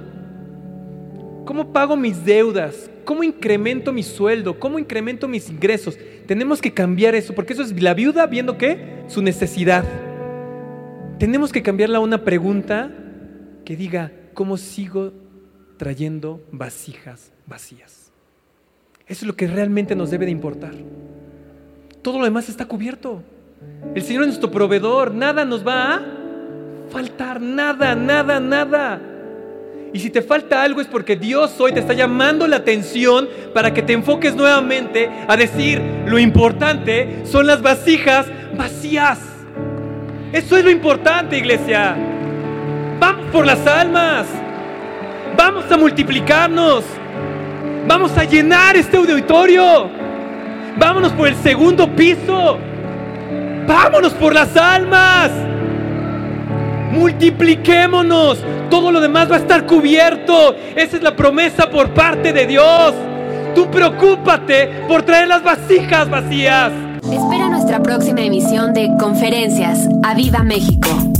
B: cómo pago mis deudas, cómo incremento mi sueldo, cómo incremento mis ingresos. Tenemos que cambiar eso, porque eso es la viuda viendo qué? Su necesidad. Tenemos que cambiarla a una pregunta que diga, ¿cómo sigo trayendo vasijas vacías? Eso es lo que realmente nos debe de importar. Todo lo demás está cubierto. El Señor es nuestro proveedor, nada nos va a faltar, nada, nada, nada. Y si te falta algo es porque Dios hoy te está llamando la atención para que te enfoques nuevamente a decir, lo importante son las vasijas vacías. Eso es lo importante, iglesia. Vamos por las almas. Vamos a multiplicarnos. Vamos a llenar este auditorio. Vámonos por el segundo piso. Vámonos por las almas. Multipliquémonos. Todo lo demás va a estar cubierto. Esa es la promesa por parte de Dios. Tú preocúpate por traer las vasijas vacías.
A: Espera nuestra próxima emisión de Conferencias. ¡A Viva México!